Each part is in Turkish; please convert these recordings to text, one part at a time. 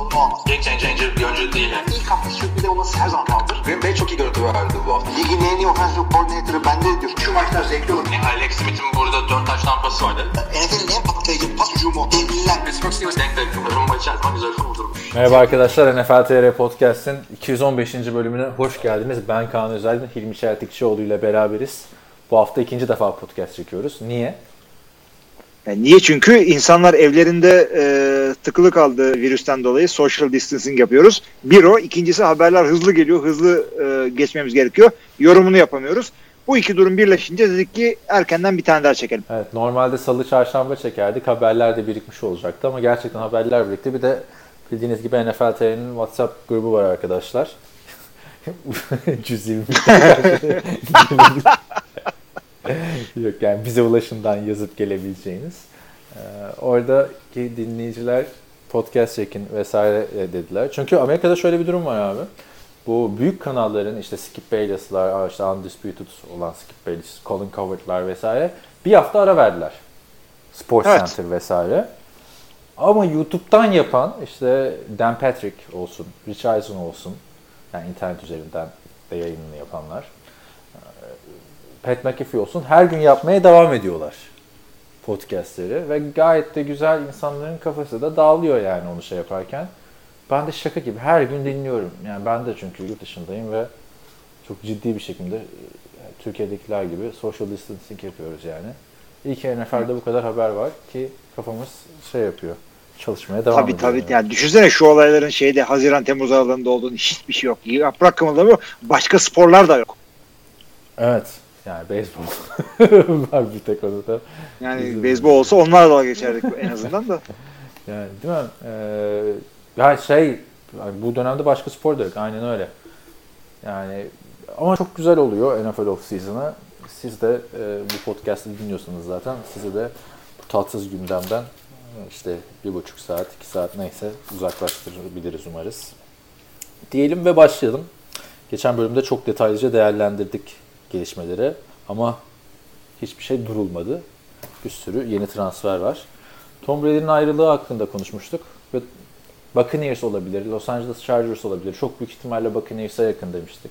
sorunu olmaz. Game changer bir oyuncu değil. Yani. İlk hafta sürpriz olması her zaman kaldır. Green Bay çok iyi görüntü verdi bu hafta. Ligin en iyi offensive coordinator'ı bende diyor. Şu maçlar zevkli olur. Yani Alex Smith'in burada 4 taş tampası vardı. NFL'in en patlayıcı pas hücumu. Devliler. Pittsburgh Steelers denk denk. Rumba içerisinde güzel kurdurmuş. Merhaba arkadaşlar, NFL TR Podcast'in 215. bölümüne hoş geldiniz. Ben Kaan Özaydın, Hilmi Çeltikçioğlu ile beraberiz. Bu hafta ikinci defa podcast çekiyoruz. Niye? Yani niye? Çünkü insanlar evlerinde e, tıkılı kaldı virüsten dolayı social distancing yapıyoruz. Bir o. ikincisi haberler hızlı geliyor. Hızlı e, geçmemiz gerekiyor. Yorumunu yapamıyoruz. Bu iki durum birleşince dedik ki erkenden bir tane daha çekelim. Evet, normalde salı çarşamba çekerdik. Haberler de birikmiş olacaktı ama gerçekten haberler birikti. Bir de bildiğiniz gibi NFL TR'nin WhatsApp grubu var arkadaşlar. Cüzi bir Yok yani bize ulaşımdan yazıp gelebileceğiniz. Ee, oradaki dinleyiciler podcast çekin vesaire e, dediler. Çünkü Amerika'da şöyle bir durum var abi. Bu büyük kanalların işte Skip Bayless'lar, işte Undisputed olan Skip Bayless, Colin Cowherd'lar vesaire bir hafta ara verdiler. Sports Evet. Center vesaire. Ama YouTube'dan yapan işte Dan Patrick olsun, Rich Eisen olsun, yani internet üzerinden de yayınını yapanlar, Pat McAfee olsun her gün yapmaya devam ediyorlar podcastleri ve gayet de güzel insanların kafası da dağılıyor yani onu şey yaparken. Ben de şaka gibi her gün dinliyorum. Yani ben de çünkü yurt dışındayım ve çok ciddi bir şekilde e, Türkiye'dekiler gibi social distancing yapıyoruz yani. İyi ki NFL'de bu kadar haber var ki kafamız şey yapıyor. Çalışmaya devam Tabii ediyor. tabii. yani. Yani düşünsene şu olayların şeyde Haziran Temmuz aralığında olduğunu hiçbir şey yok. Yaprak kımıldamıyor. Başka sporlar da yok. Evet. Yani beyzbol var bir tek onu da. Yani Üzüldüm. beyzbol olsa onlarla dalga geçerdik en azından da. Yani değil mi? Ee, ya şey bu dönemde başka spor da yok. Aynen öyle. Yani ama çok güzel oluyor NFL off season'ı. Siz de e, bu podcast'ı dinliyorsunuz zaten. Sizi de bu tatsız gündemden e, işte bir buçuk saat, iki saat neyse uzaklaştırabiliriz umarız. Diyelim ve başlayalım. Geçen bölümde çok detaylıca değerlendirdik gelişmeleri ama hiçbir şey durulmadı. Bir sürü yeni transfer var. Tom Brady'nin ayrılığı hakkında konuşmuştuk. Ve Buccaneers olabilir, Los Angeles Chargers olabilir. Çok büyük ihtimalle Buccaneers'a yakın demiştik.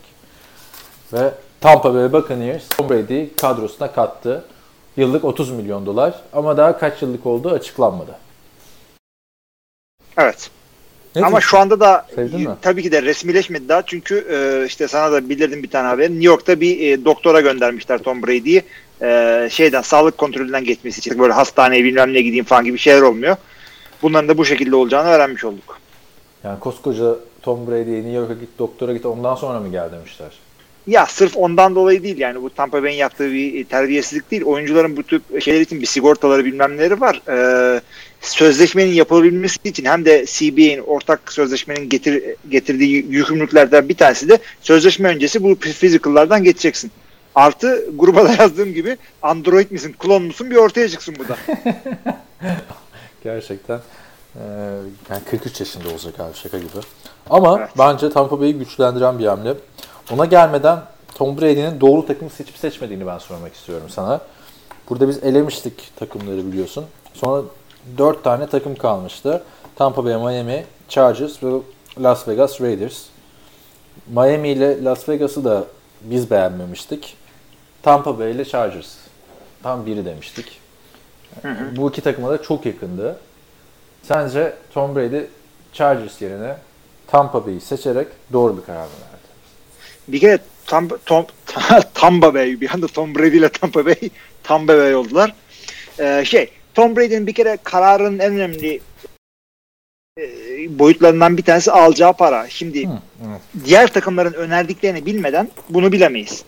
Ve Tampa Bay Buccaneers Tom Brady'yi kadrosuna kattı. Yıllık 30 milyon dolar ama daha kaç yıllık olduğu açıklanmadı. Evet. Ne Ama diyorsun? şu anda da Sevdin mi? tabii ki de resmileşmedi daha çünkü e, işte sana da bildirdim bir tane haberi. New York'ta bir e, doktora göndermişler Tom Brady'yi. E, şeyden sağlık kontrolünden geçmesi için böyle hastaneye bilmem ne gideyim falan gibi şeyler olmuyor. Bunların da bu şekilde olacağını öğrenmiş olduk. Yani koskoca Tom Brady'ye New York'a git, doktora git ondan sonra mı gel demişler. Ya sırf ondan dolayı değil yani bu Tampa Bay'in yaptığı bir terbiyesizlik değil. Oyuncuların bu tip şeyler için bir sigortaları bilmem neleri var. Ee, sözleşmenin yapılabilmesi için hem de CBA'in ortak sözleşmenin getir, getirdiği yükümlülüklerden bir tanesi de sözleşme öncesi bu physical'lardan geçeceksin. Artı gruba da yazdığım gibi Android misin, klon musun bir ortaya çıksın bu da. Gerçekten e, yani 43 yaşında olacak abi şaka gibi. Ama Evet. bence Tampa Bay'i güçlendiren bir hamle. Ona gelmeden Tom Brady'nin doğru takımı seçip seçmediğini ben sormak istiyorum sana. Burada biz elemiştik takımları biliyorsun. Sonra 4 tane takım kalmıştı. Tampa Bay, Miami, Chargers ve Las Vegas Raiders. Miami ile Las Vegas'ı da biz beğenmemiştik. Tampa Bay ile Chargers. Tam biri demiştik. Bu iki takıma da çok yakındı. Sence Tom Brady Chargers yerine Tampa Bay'i seçerek doğru bir karar mı verdi? Bir kere Tam, Tom, Tampa Bay bir anda Tom Brady ile Tampa Bay Tampa Bay oldular. Ee, şey Tom Brady'nin bir kere kararının en önemli e, boyutlarından bir tanesi alacağı para. Şimdi Hı, diğer takımların önerdiklerini bilmeden bunu bilemeyiz.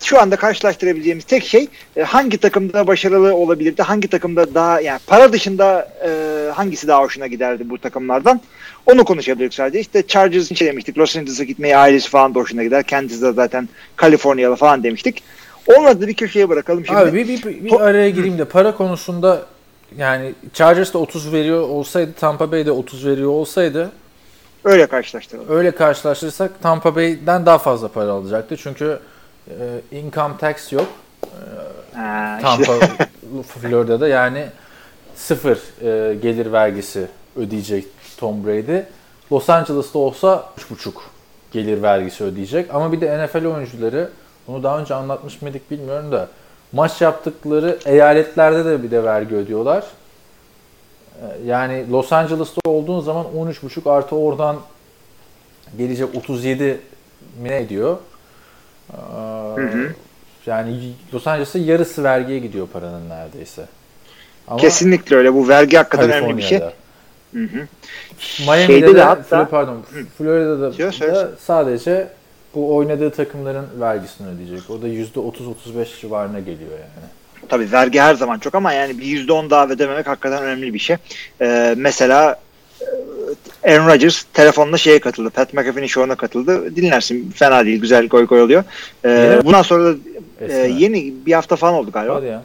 Şu anda karşılaştırabileceğimiz tek şey e, hangi takımda başarılı olabilirdi, hangi takımda daha yani para dışında e, hangisi daha hoşuna giderdi bu takımlardan. Onu konuşabiliriz sadece. İşte Chargers için demiştik. Los Angeles'a gitmeyi ailesi falan da hoşuna gider. Kendisi de zaten Kaliforniyalı falan demiştik. Onları da bir köşeye bırakalım şimdi. Abi bir, bir, bir, araya gireyim de para konusunda yani Chargers da 30 veriyor olsaydı Tampa Bay de 30 veriyor olsaydı Öyle karşılaştıralım. öyle karşılaştırırsak Tampa Bay'den daha fazla para alacaktı. Çünkü e, income tax yok. Ha, işte. Tampa, Florida'da yani sıfır e, gelir vergisi ödeyecek Tom Brady. Los Angeles'ta olsa 3,5 gelir vergisi ödeyecek. Ama bir de NFL oyuncuları, bunu daha önce anlatmış mıydık bilmiyorum da maç yaptıkları eyaletlerde de bir de vergi ödüyorlar. E, Yani Los Angeles'ta olduğun zaman 13,5 artı oradan gelecek 37 mi ne ediyor? Ee, Yani Los Angeles'ta yarısı vergiye gidiyor paranın neredeyse. Ama Kesinlikle öyle. Bu vergi hakikaten önemli bir şey. Hı hı. Miami'de Şeyde de, de hatta- pardon, Florida'da söyle, da söyle. sadece bu oynadığı takımların vergisini ödeyecek. O da %30-35 civarına geliyor yani. Tabii vergi her zaman çok ama yani bir %10 daha ödememek hakikaten önemli bir şey. Ee, mesela Aaron Rodgers telefonla şeye katıldı. Pat McAfee'nin show'una katıldı. Dinlersin. Fena değil. Güzel goy goy oluyor. Ee, bundan sonra da e, yeni bir hafta falan oldu galiba. Hadi ya.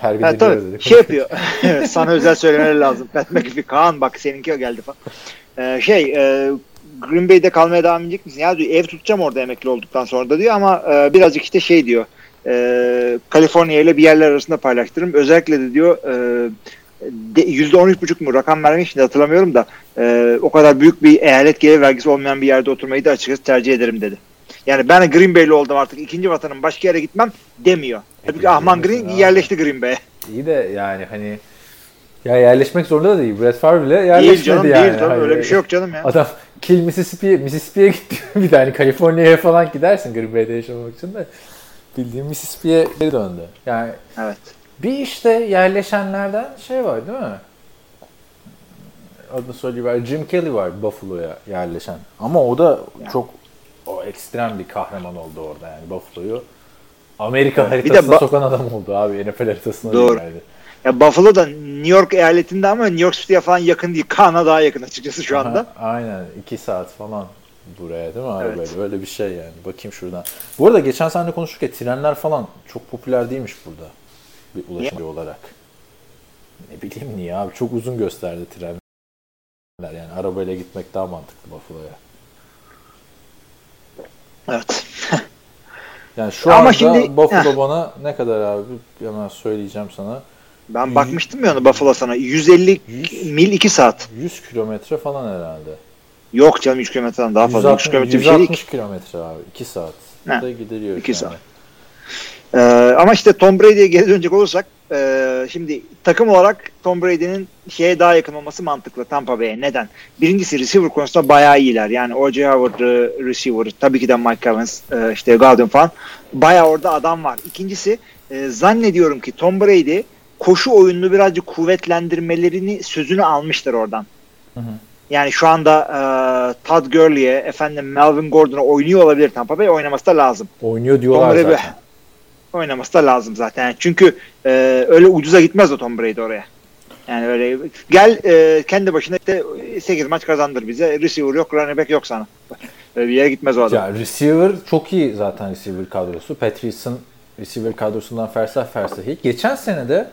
Her gün Ha, tabii dedik. şey yapıyor. Sana özel söylemeleri lazım. Pat McAfee, Kaan bak seninki geldi falan. Ee, şey e, Green Bay'de kalmaya devam edecek misin? Ya diyor ev tutacağım orada emekli olduktan sonra da diyor ama e, birazcık işte şey diyor. E, Kaliforniya ile bir yerler arasında paylaştırırım. Özellikle de diyor e, de- %13,5 mu rakam vermek için hatırlamıyorum da e, o kadar büyük bir eyalet gelir vergisi olmayan bir yerde oturmayı da açıkçası tercih ederim dedi. Yani ben Green Bay'li oldum artık ikinci vatanım başka yere gitmem demiyor. Halbuki Ahman Green Abi. yerleşti Green Bay'e. İyi de yani hani ya yerleşmek zorunda da değil. Brett Favre bile Değil yerleşmedi canım yani. değil canım Hani öyle bir şey yok canım ya. Adam Kill Mississippi'ye Mississippi'ye gitti. bir tane Kaliforniya'ya falan gidersin Green Bay'de yaşamak için de. Bildiğin Mississippi'ye geri döndü. Yani Evet. Bir işte yerleşenlerden şey var değil mi? Adını söyleyeyim. Jim Kelly var Buffalo'ya yerleşen. Ama o da çok o ekstrem bir kahraman oldu orada yani Buffalo'yu. Amerika Evet, haritasına ba- sokan adam oldu abi. NFL haritasına Doğru. yani. Ya Buffalo da New York eyaletinde ama New York City'ye falan yakın değil. Kaan'a daha yakın açıkçası şu anda. Aha, aynen. 2 saat falan buraya değil mi abi? Evet. Böyle, böyle bir şey yani. Bakayım şuradan. Bu arada geçen sene konuşurken trenler falan çok popüler değilmiş burada. Bir ulaşımcı olarak. Ne bileyim niye abi. Çok uzun gösterdi trenler. Yani arabayla gitmek daha mantıklı Buffalo'ya. Evet. Yani şu Ama anda şimdi- Buffalo Heh. bana ne kadar abi hemen söyleyeceğim sana. Ben bakmıştım ya ona Buffalo sana. 150 Yüz- mil 2 saat. 100 kilometre falan herhalde. Yok canım 100 kilometreden daha fazla. 100 kilometre bir şey değil. 160 kilometre abi. 2 saat. Ne? Da gidiliyor. İki yani. saat. Ee, ama işte Tom Brady'ye geri dönecek olursak e, şimdi takım olarak Tom Brady'nin şeye daha yakın olması mantıklı Tampa Bay'e. Neden? Birincisi receiver konusunda bayağı iyiler. Yani O.J. Howard e, receiver, tabii ki de Mike Evans, e, işte Godwin falan. Bayağı orada adam var. İkincisi e, zannediyorum ki Tom Brady koşu oyununu birazcık kuvvetlendirmelerini sözünü almıştır oradan. Hı hı. Yani şu anda e, Todd Gurley'e, efendim Melvin Gordon'a oynuyor olabilir Tampa Bay. Oynaması da lazım Oynuyor diyorlar Tom Brady- zaten. Oynaması da lazım zaten. Yani çünkü e, öyle ucuza gitmez o Tom Brady oraya. Yani öyle gel e, kendi başına işte 8 maç kazandır bize. Receiver yok, running back yok sana. Öyle bir yere gitmez o adam. Ya receiver çok iyi zaten receiver kadrosu. Patrice'in receiver kadrosundan fersah fersah iyi. Geçen sene de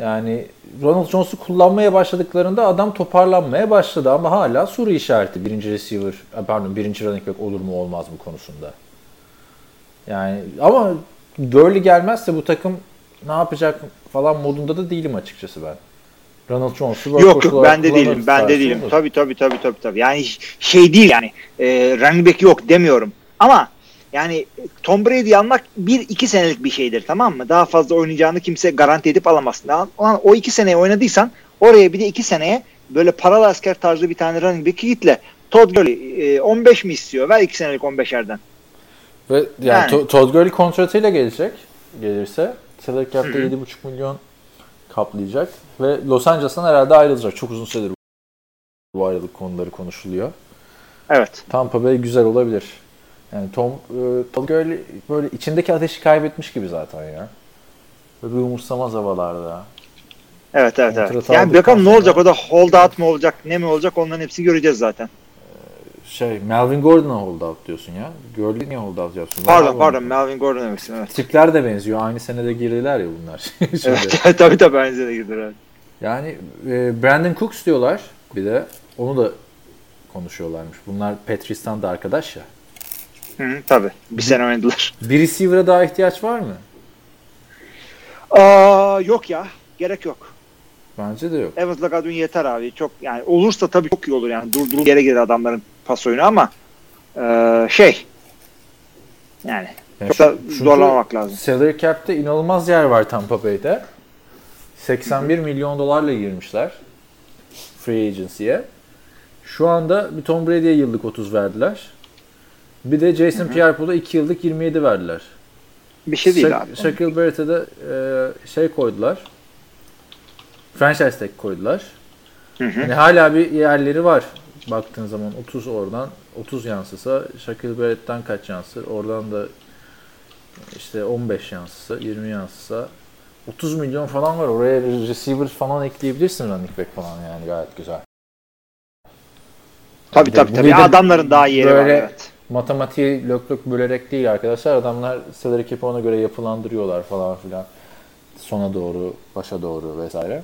yani Ronald Jones'u kullanmaya başladıklarında adam toparlanmaya başladı ama hala soru işareti birinci receiver, pardon birinci running back olur mu olmaz mı konusunda. Yani ama Gurley gelmezse bu takım ne yapacak falan modunda da değilim açıkçası ben. Ronald Jones'u Yok yok ben de değilim. Ben de değilim. olur. Tabii tabii tabii tabii tabii. Yani şey değil yani. E, running back yok demiyorum. Ama yani Tom Brady almak bir iki senelik bir şeydir tamam mı? Daha fazla oynayacağını kimse garanti edip alamazsın. Ama o iki seneye oynadıysan oraya bir de iki seneye böyle paralı asker tarzı bir tane running back'i gitle. Todd Gurley e, 15 mi istiyor? Ver iki senelik 15'erden. Ve yani, Yani. To- Todd Gurley kontratıyla gelecek. Gelirse salary cap'te Hı hı. 7,5 milyon kaplayacak ve Los Angeles'tan herhalde ayrılacak. Çok uzun süredir bu ayrılık konuları konuşuluyor. Evet. Tampa Bay güzel olabilir. Yani Tom e, Todd Gurley böyle içindeki ateşi kaybetmiş gibi zaten ya. Böyle bir umursamaz havalarda. Evet evet evet. Kontrat Yani aldıktan bakalım ne olacak o da hold out mu olacak ne mi olacak onların hepsini göreceğiz zaten. Şey Melvin Gordon'a hold out diyorsun ya. Gurley niye hold out yapsın? Pardon pardon. Melvin Gordon demiştim evet. Tipler de benziyor. Aynı senede girdiler ya bunlar. Evet tabii tabii bence de gider. evet. Yani e, Brandon Cooks diyorlar bir de. Onu da konuşuyorlarmış. Bunlar Patrice'tan da arkadaş ya. Hı, tabii. Bir sene oynadılar. Bir receiver'a daha ihtiyaç var mı? Aa, yok ya. Gerek yok. Bence de yok. Evans'la Godwin yeter abi. Çok yani olursa tabii çok iyi olur yani. Durdurup yere gelir adamların pas oyunu ama ee, şey yani Yani çok da zorlamamak lazım. Salary cap'te inanılmaz yer var Tampa Bay'de. 81 milyon dolarla girmişler free agency'ye. Şu anda bir Tom Brady'ye yıllık 30 verdiler. Bir de Jason Pierre-Paul'a 2 yıllık 27 verdiler. Bir şey değil Sha- abi. Shaquille Barrett'e de e, şey koydular. Franchise tag koydular. Hı hı. Yani hala bir yerleri var. Baktığın zaman 30 oradan 30 yansısa Shaquille Barrett'ten kaç yansır? Oradan da işte 15 yansısa 20 yansısa 30 milyon falan var. Oraya receiver falan ekleyebilirsin running back falan yani gayet güzel. Tabii Bir de- tabii bir Adamların daha iyi yeri var böyle evet. Matematiği lök lök bölerek değil arkadaşlar. Adamlar salary cap'i ona göre yapılandırıyorlar falan filan. Sona doğru, başa doğru vesaire.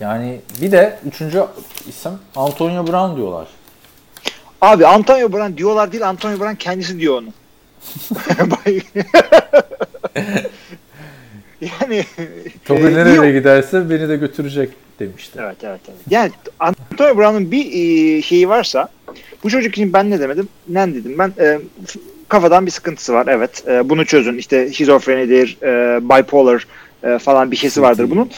Yani bir de üçüncü isim Antonio Brown diyorlar. Abi Antonio Brown diyorlar değil Antonio Brown kendisi diyor onu. yani Tobi e, nereye giderse beni de götürecek demişti. Evet evet evet. Yani Antonio Brown'un bir e, şeyi varsa bu çocuk için ben ne demedim? Ne dedim ben? E, kafadan bir sıkıntısı var evet. E, bunu çözün. İşte şizofrenidir, e, bipolar e, falan bir şeysi vardır bunun.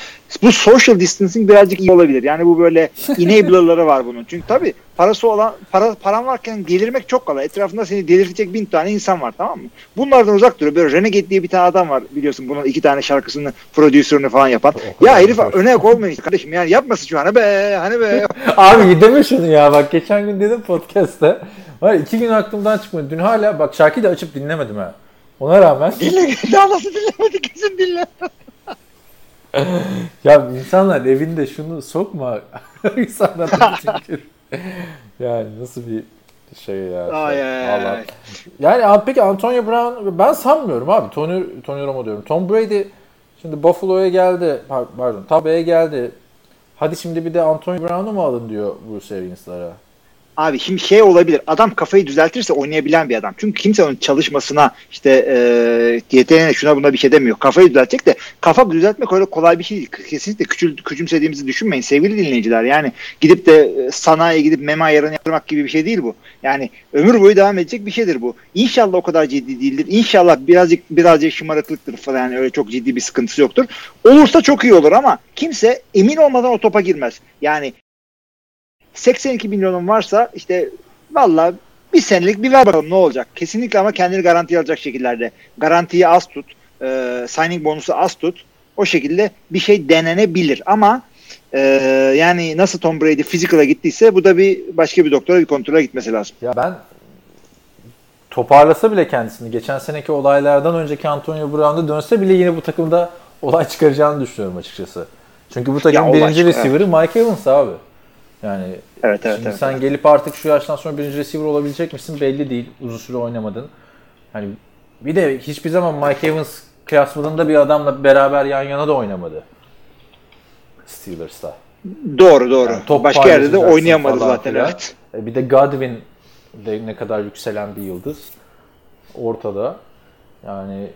Bu social distancing birazcık iyi olabilir. Yani bu böyle enabler'ları var bunun. Çünkü tabii parası olan para paran varken delirmek çok kolay. Etrafında seni delirtecek bin tane insan var tamam mı? Bunlardan uzak duruyor. Böyle Renegade diye bir tane adam var biliyorsun. Bunun iki tane şarkısını, prodüsörünü falan yapan. Ya herif öne koymayın kardeşim. Yani yapmasın şu hani be hani be. Abi deme şunu ya bak geçen gün dedim podcast'te. Var iki gün aklımdan çıkmadı. Dün hala bak şarkıyı da açıp dinlemedim ha. Ona rağmen Dinle. Daha nasıl dinlemedi kesin dinle. ya insanlar evinde şunu sokma. insanlar çünkü. yani nasıl bir şey ya. Ay, şey. ay, Allah. ay. Yani peki Antonio Brown ben sanmıyorum abi. Tony, Tony Romo diyorum. Tom Brady şimdi Buffalo'ya geldi. par- Pardon. Tampa Bay'e geldi. Hadi şimdi bir de Antonio Brown'u mu alın diyor Bruce Arians'lara. Abi şimdi şey olabilir. Adam kafayı düzeltirse oynayabilen bir adam. Çünkü kimse onun çalışmasına işte e, yeteneğine şuna buna bir şey demiyor. Kafayı düzeltecek de kafa düzeltmek öyle kolay bir şey değil. Kesinlikle küçül, küçümsediğimizi düşünmeyin sevgili dinleyiciler. Yani gidip de e, sanayiye gidip meme ayarını yaptırmak gibi bir şey değil bu. Yani ömür boyu devam edecek bir şeydir bu. İnşallah o kadar ciddi değildir. İnşallah birazcık birazcık şımarıklıktır falan yani öyle çok ciddi bir sıkıntısı yoktur. Olursa çok iyi olur ama kimse emin olmadan o topa girmez. Yani 82 milyonun varsa işte valla bir senelik bir ver bakalım ne olacak. Kesinlikle ama kendini garantiye alacak şekillerde. Garantiyi az tut. E, signing bonusu az tut. O şekilde bir şey denenebilir ama e, yani nasıl Tom Brady physical'a gittiyse bu da bir başka bir doktora bir kontrole gitmesi lazım. Ya ben toparlasa bile kendisini geçen seneki olaylardan önceki Antonio Brown'da dönse bile yine bu takımda olay çıkaracağını düşünüyorum açıkçası. Çünkü bu takımın birinci receiver'ı Mike Evans abi. Yani Evet evet şimdi evet. sen evet. gelip artık şu yaştan sonra birinci receiver olabilecek misin belli değil. Uzun süre oynamadın. Hani bir de hiçbir zaman Mike Evans klasmanında bir adamla beraber yan yana da oynamadı. Steelers'ta. Doğru doğru. Yani top Başka yerde de oynayamadı zaten filan. evet. E, Bir de Godwin de ne kadar yükselen bir yıldız ortada. Yani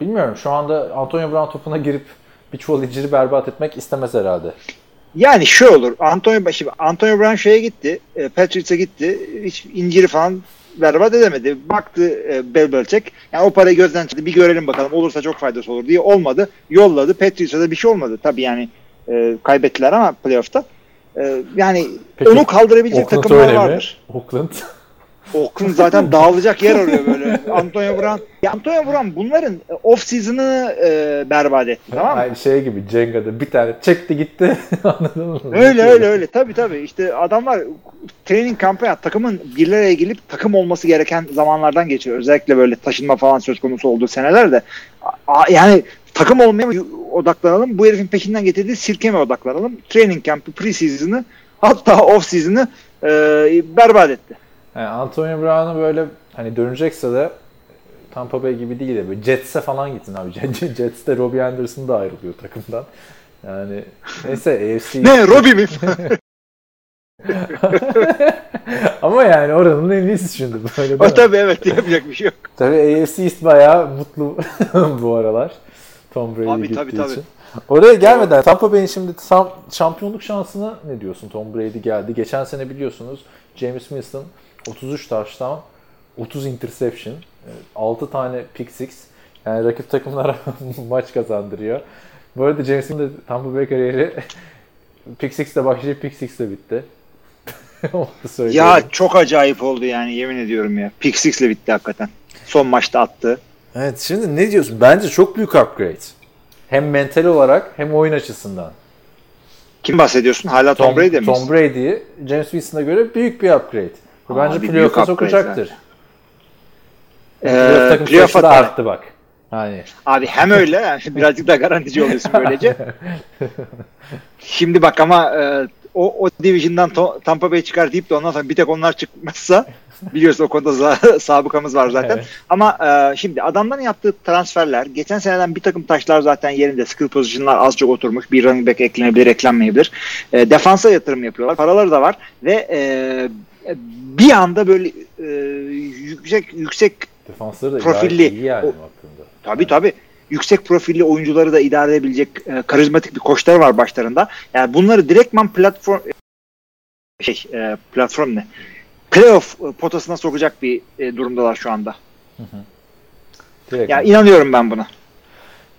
bilmiyorum şu anda Antonio Brown topuna girip bir çuval inciri berbat etmek istemez herhalde. Yani şu olur. Antonio şimdi Antonio Brown şeye gitti. E, Patriots'a gitti. Hiç inciri falan berbat edemedi. Baktı e, Bill Belichick. Yani o parayı gözden çıktı. Bir görelim bakalım. Olursa çok faydası olur diye olmadı. Yolladı. Patriots'a da bir şey olmadı. Tabii yani e, kaybettiler ama playoff'ta. E, yani Peki, onu kaldırabilecek Oakland takımlar öyle mi? vardır. Oakland. Oakland zaten dağılacak yer arıyor böyle. Antonio Brown. Ya Antonio Brown bunların off season'ını e, berbat etti. Tamam mı? Aynı şey gibi Cenga'da bir tane çekti gitti. Anladın mı? Öyle öyle öyle. Tabii tabii. İşte adamlar training kampı ya takımın bir araya gelip takım olması gereken zamanlardan geçiyor. Özellikle böyle taşınma falan söz konusu olduğu senelerde. A- yani takım olmaya odaklanalım? Bu herifin peşinden getirdiği sirke mi odaklanalım? Training kampı, pre-season'ı hatta off-season'ı e, berbat etti. Yani Antonio Brown'u böyle hani dönecekse de Tampa Bay gibi değil de böyle Jets'e falan gitsin abi. Jets'te Robbie Anderson da ayrılıyor takımdan. Yani neyse AFC Ne Robbie mi? Ama yani oranın en iyisi şimdi. Böyle O tabii evet yapacak bir şey yok. Tabii AFC East bayağı mutlu bu aralar. Tom Brady Abi, gittiği tabii, tabii. için. Oraya gelmeden Tampa Bay'in şimdi tam şampiyonluk şansına ne diyorsun? Tom Brady geldi. Geçen sene biliyorsunuz James Winston 33 touchdown, 30 interception, 6 tane pick six. Yani rakip takımlara maç kazandırıyor. Bu arada James Winston'ın da Tampa Bay kariyeri pick six'le başlayıp pick six'le bitti. Onu da söyleyeyim. Ya çok acayip oldu yani yemin ediyorum ya. Pick Six'le bitti hakikaten. Son maçta attı. Evet şimdi ne diyorsun? Bence çok büyük upgrade. Hem mental olarak hem oyun açısından. Kim bahsediyorsun? Hala Tom, Brady mi? Tom Brady'yi James Winston'a göre büyük bir upgrade. Abi, bence playoff'a sokacaktır. Ee, playoff'a da arttı bak. Hani Abi hem öyle birazcık daha garantici oluyorsun böylece. Şimdi bak ama e, o, o division'dan Tampa Bay çıkar deyip de ondan sonra bir tek onlar çıkmazsa biliyorsun o konuda sabıkamız var zaten. Evet. Ama e, şimdi adamların yaptığı transferler geçen seneden bir takım taşlar zaten yerinde. Skill pozisyonlar az çok oturmuş. Bir running back eklenebilir, eklenmeyebilir. E, defansa yatırım yapıyorlar. Paraları da var ve e, bir anda böyle e, yüksek yüksek defansları da Profilli. iyi yani O- baktığında. Tabii tabii. Yüksek profilli oyuncuları da idare edebilecek e, karizmatik bir koçlar var başlarında. Yani bunları direktman platform şey e, platform ne? Playoff e, potasına sokacak bir e, durumdalar şu anda. Direkt. Yani inanıyorum ben buna.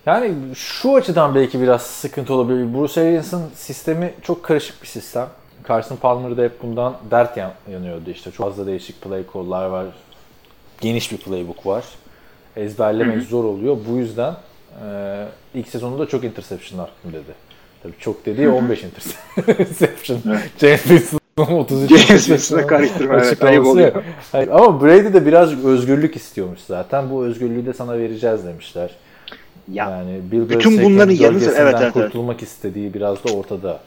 Yani şu açıdan belki biraz sıkıntı olabilir. Bruce Arians'ın sistemi çok karışık bir sistem. Carson Palmer'da hep bundan dert yan- yanıyordu işte. Çok fazla değişik play call'lar var. Geniş bir playbook var. Ezberlemek zor oluyor. Bu yüzden e, ilk sezonunda çok interception attım dedi. Tabii çok dediği 15 interception. James Winston'ın 33 James Winston'a karıştırma, evet, ayıp oluyor. Hayır, ama Brady de biraz özgürlük istiyormuş zaten. Bu özgürlüğü de sana vereceğiz demişler. Ya, Yani Bill bütün bunların yanı sıra- evet, evet, evet. kurtulmak istediği biraz da ortada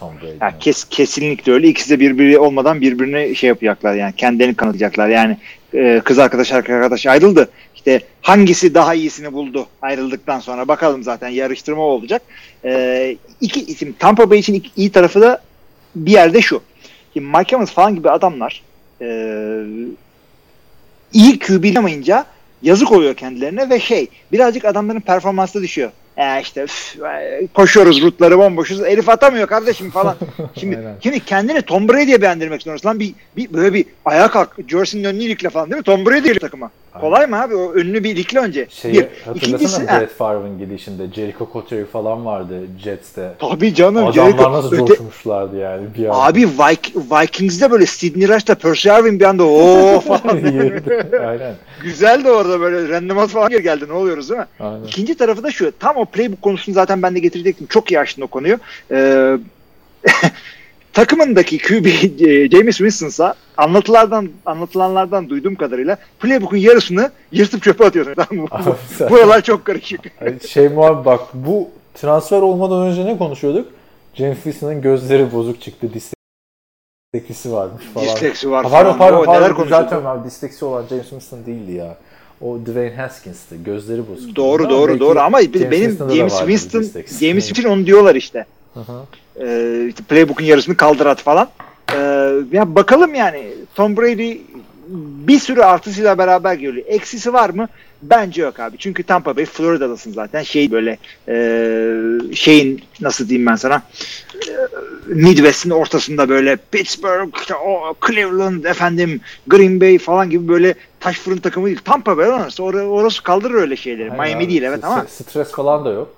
Tom Brady'nin. ya kes, kesinlikle öyle. İkisi de birbiri olmadan birbirine şey yapacaklar yani kendilerini kanıtlayacaklar. Yani e, kız arkadaş arkadaş ayrıldı. İşte hangisi daha iyisini buldu ayrıldıktan sonra bakalım zaten yarıştırma olacak. E, iki isim Tampa Bay için iki- iyi tarafı da bir yerde şu. Şimdi Mike Evans falan gibi adamlar e, iyi QB yamayınca yazık oluyor kendilerine ve şey birazcık adamların performansı düşüyor. E işte üf, e, koşuyoruz rutları bomboşuz. Elif atamıyor kardeşim falan. Şimdi Aynen. şimdi kendini Tom Brady'ye beğendirmek istiyorsun. Lan bir, bir böyle bir ayağa kalk. Jersey'nin önünü ilikle falan değil mi? Tom Brady takıma. Kolay mı abi? O önünü bir ilikle önce. Şeyi bir. hatırlasana İkincisi Brett Favre'ın gidişinde Jericho Cottery falan vardı Jets'te. tabii canım. Adamlar Jericho- nasıl öte- coşmuşlardı yani bir anda. Abi Vik- Vikings'de böyle Sidney Rush'ta Percy Harvin bir anda ooo falan. Aynen. Güzel de orada böyle randomat falan geldi. Ne oluyoruz değil mi? Aynen. İkinci tarafı da şu. Tam o playbook konusunu zaten ben de getirecektim. Çok iyi açtın o konuyu. Ee, takımındaki QB e, James Winston'sa anlatılardan anlatılanlardan duyduğum kadarıyla playbook'un yarısını yırtıp çöpe atıyorsun. Tamam mı? Buralar çok karışık. Şey muhabbet bak bu transfer olmadan önce ne konuşuyorduk? James Winston'ın gözleri bozuk çıktı. Disleksisi varmış falan. Disleksi var Ha. Pardon pardon pardon konuşuyordu? düzeltiyorum abi. Disleksi olan James Winston değildi ya. O Dwayne Haskins'ti. Gözleri bozuk. Doğru Ama doğru doğru ama benim Winston'da da James Winston. James Winston onu diyorlar işte. Hı hı. Ee, işte playbook'un yarısını kaldır at falan. Ee, ya bakalım yani Tom Brady bir sürü artısıyla beraber geliyor. Eksisi var mı? Bence yok abi. Çünkü Tampa Bay Florida'dasın zaten. Şey böyle e, şeyin nasıl diyeyim ben sana e, Midwest'in ortasında böyle Pittsburgh, Cleveland, efendim Green Bay falan gibi böyle taş fırın takımı değil. Tampa Bay orası, orası, kaldırır öyle şeyleri. Aynen Miami abi. değil evet ama. Stres falan da yok.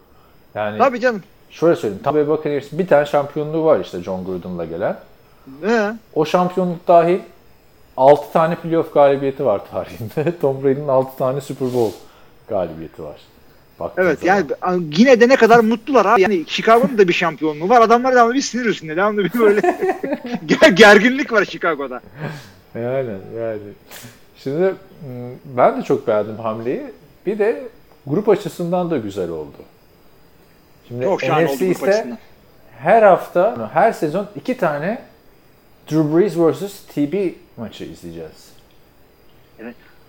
Yani Tabii canım. şöyle söyleyeyim. Tampa Bay Buccaneers'in bir tane şampiyonluğu var işte John Gruden'la gelen. He. O şampiyonluk dahil 6 tane playoff galibiyeti var tarihinde. Tom Brady'nin 6 tane Super Bowl galibiyeti var. Baktığın Evet zaman. yani yine de ne kadar mutlular abi. Yani Chicago'nun da bir şampiyonluğu var. Adamlar devamlı bir sinir üstünde. Devamlı bir böyle ger- gerginlik var Chicago'da. Yani yani. Şimdi ben de çok beğendim hamleyi. Bir de grup açısından da güzel oldu. Şimdi Çok NFC açısından. her hafta, her sezon iki tane Drew Brees vs. TB maçı izleyeceğiz.